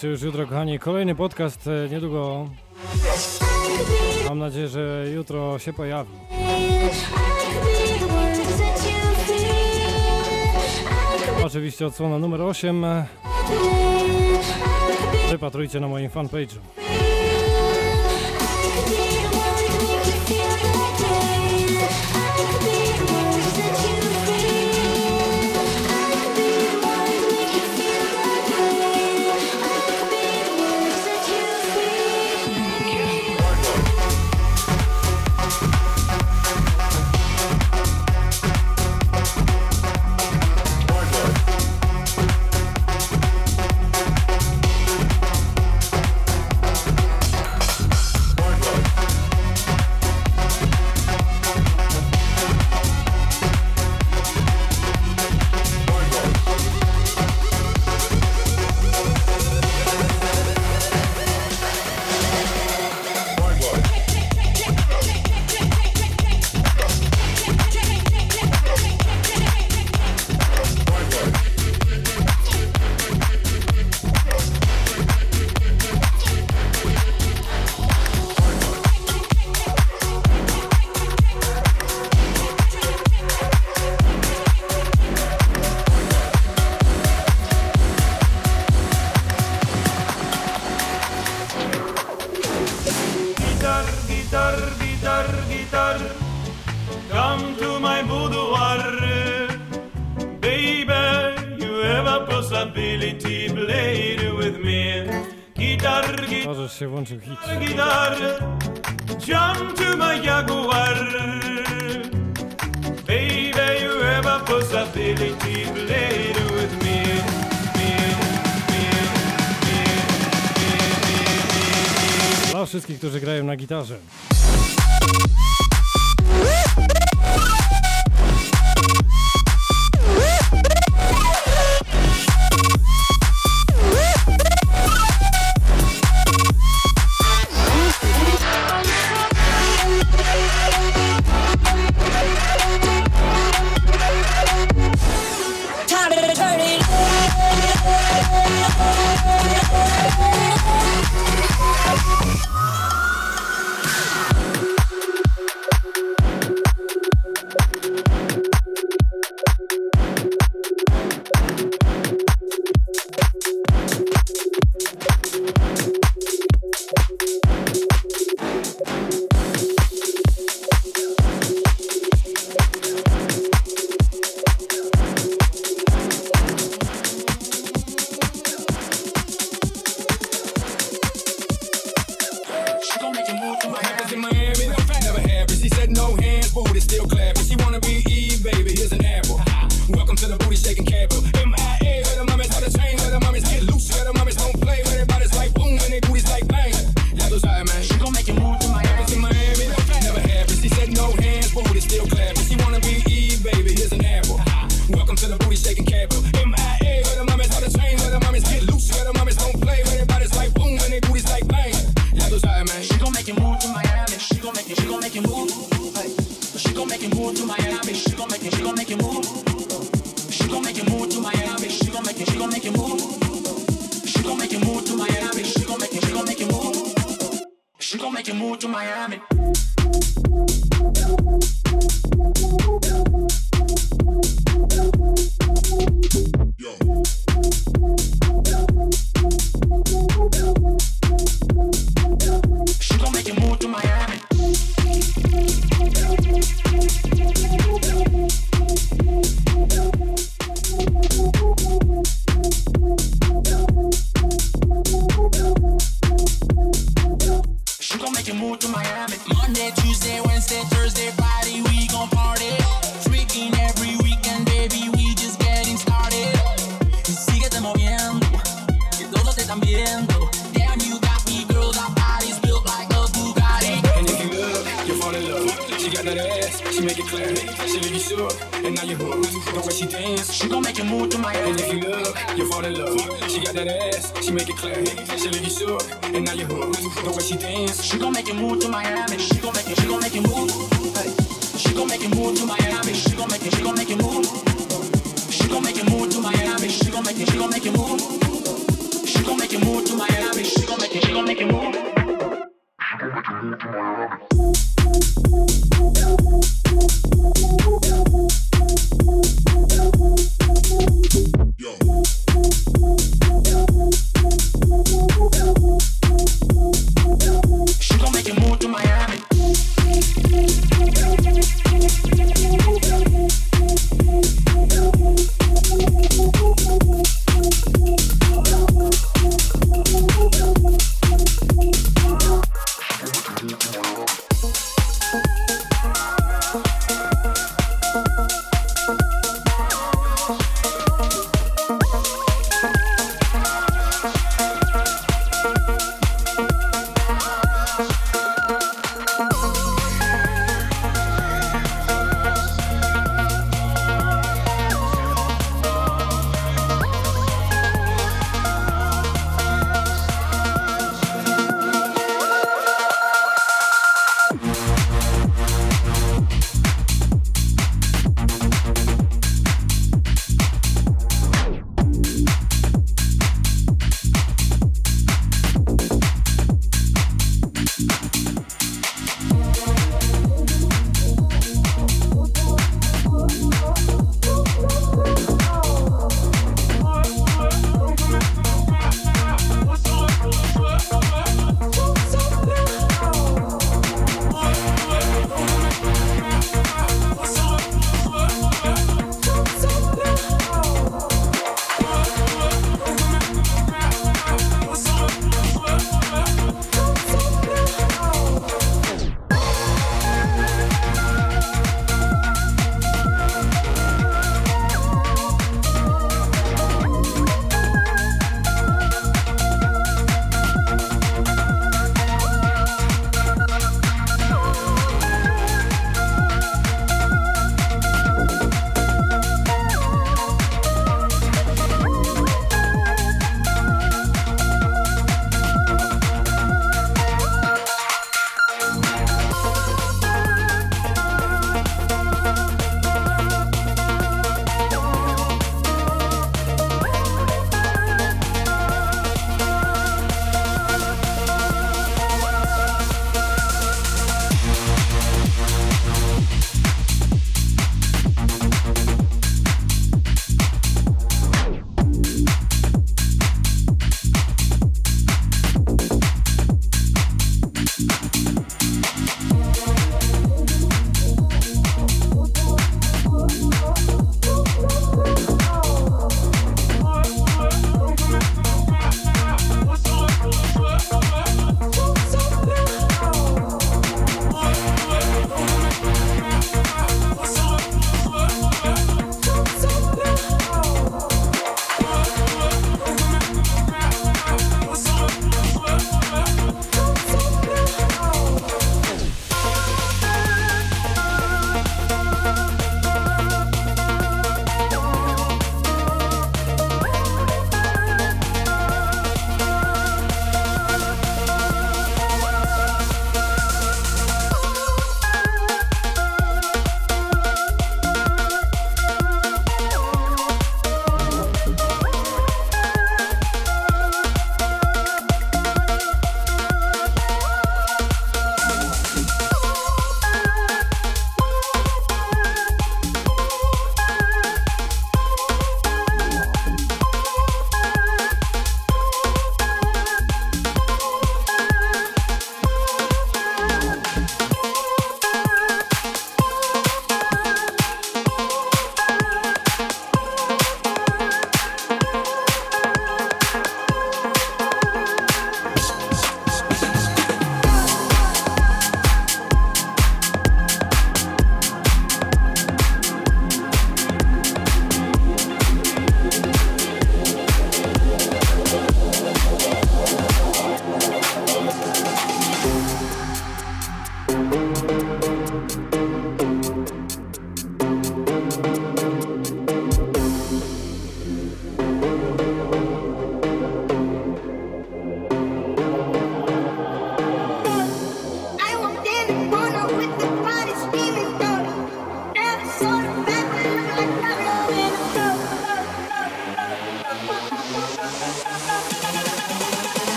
K: się już jutro, kochani. Kolejny podcast e, niedługo. Mam nadzieję, że jutro się pojawi. Oczywiście odsłona numer 8. Wypatrujcie na moim fanpage'u.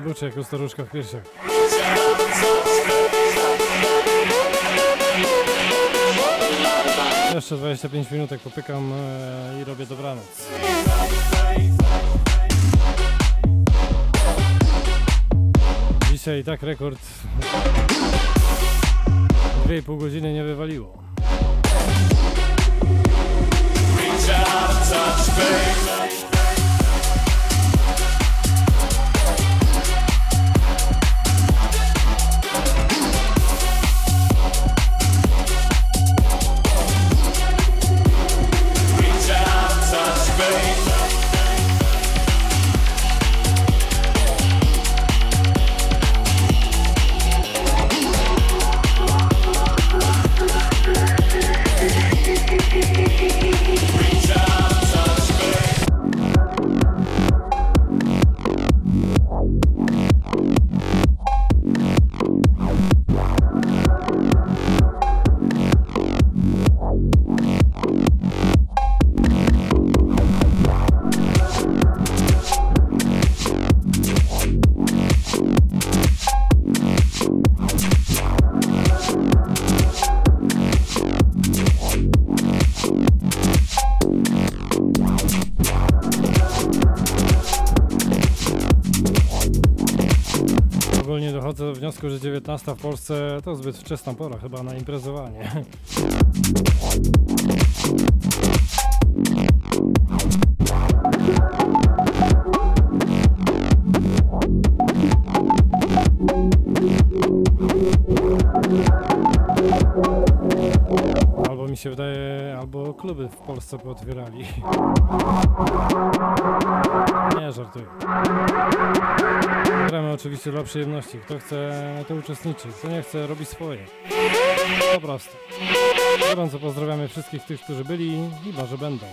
R: Zawsze jako staruszka w piersiach. Jeszcze 25 minutek popykam e, i robię dobranoc. Dzisiaj i tak rekord 2,5 godziny nie wywaliło.
B: Reach out, touch.
R: Wniosku, że 19 w Polsce to zbyt wczesna pora chyba na imprezowanie. Albo mi się wydaje, albo kluby w Polsce pootwierali. Oczywiście dla przyjemności. Kto chce, to uczestniczy. Kto nie chce, robi swoje. Po prostu. Gorąco pozdrawiamy wszystkich tych, którzy byli i może będą.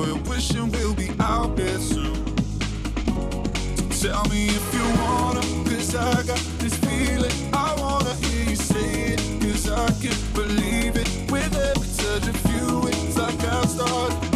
R: boy, wishing we'll be out there soon. So tell me if you wanna, cause I got this feeling. I wanna hear you say it, cause I can't believe it. With every touch of you, it's like I've.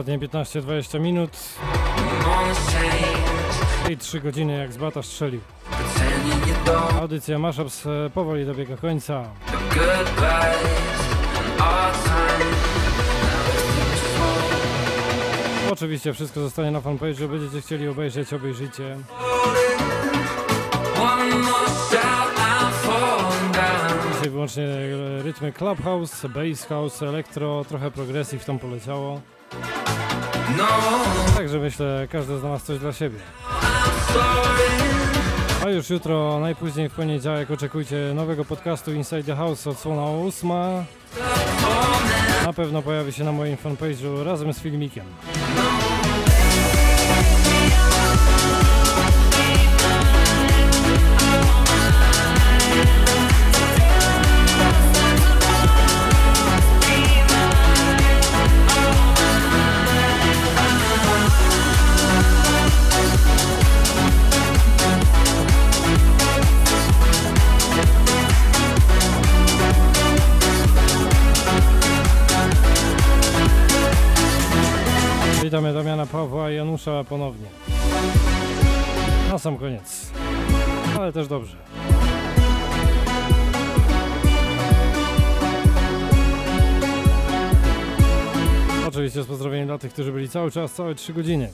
B: ostatnie 15-20 minut. I 3 godziny jak z bata strzelił. Audycja Mashups e, powoli dobiega końca. Oczywiście wszystko zostanie na fanpage'u, będziecie chcieli obejrzeć, obejrzyjcie. Dzisiaj wyłącznie e, rytmy clubhouse, bass house, elektro, trochę progresji w tam poleciało.
K: No.
B: Także myślę, każdy z nas coś dla siebie. A już jutro, najpóźniej w poniedziałek, oczekujcie nowego podcastu Inside the House, odsłona ósma. Na pewno pojawi się na moim fanpage'u razem z filmikiem.
H: Janusza ponownie. Na sam koniec. Ale też dobrze. Oczywiście z pozdrowieniem dla tych, którzy byli cały czas, całe 3 godziny.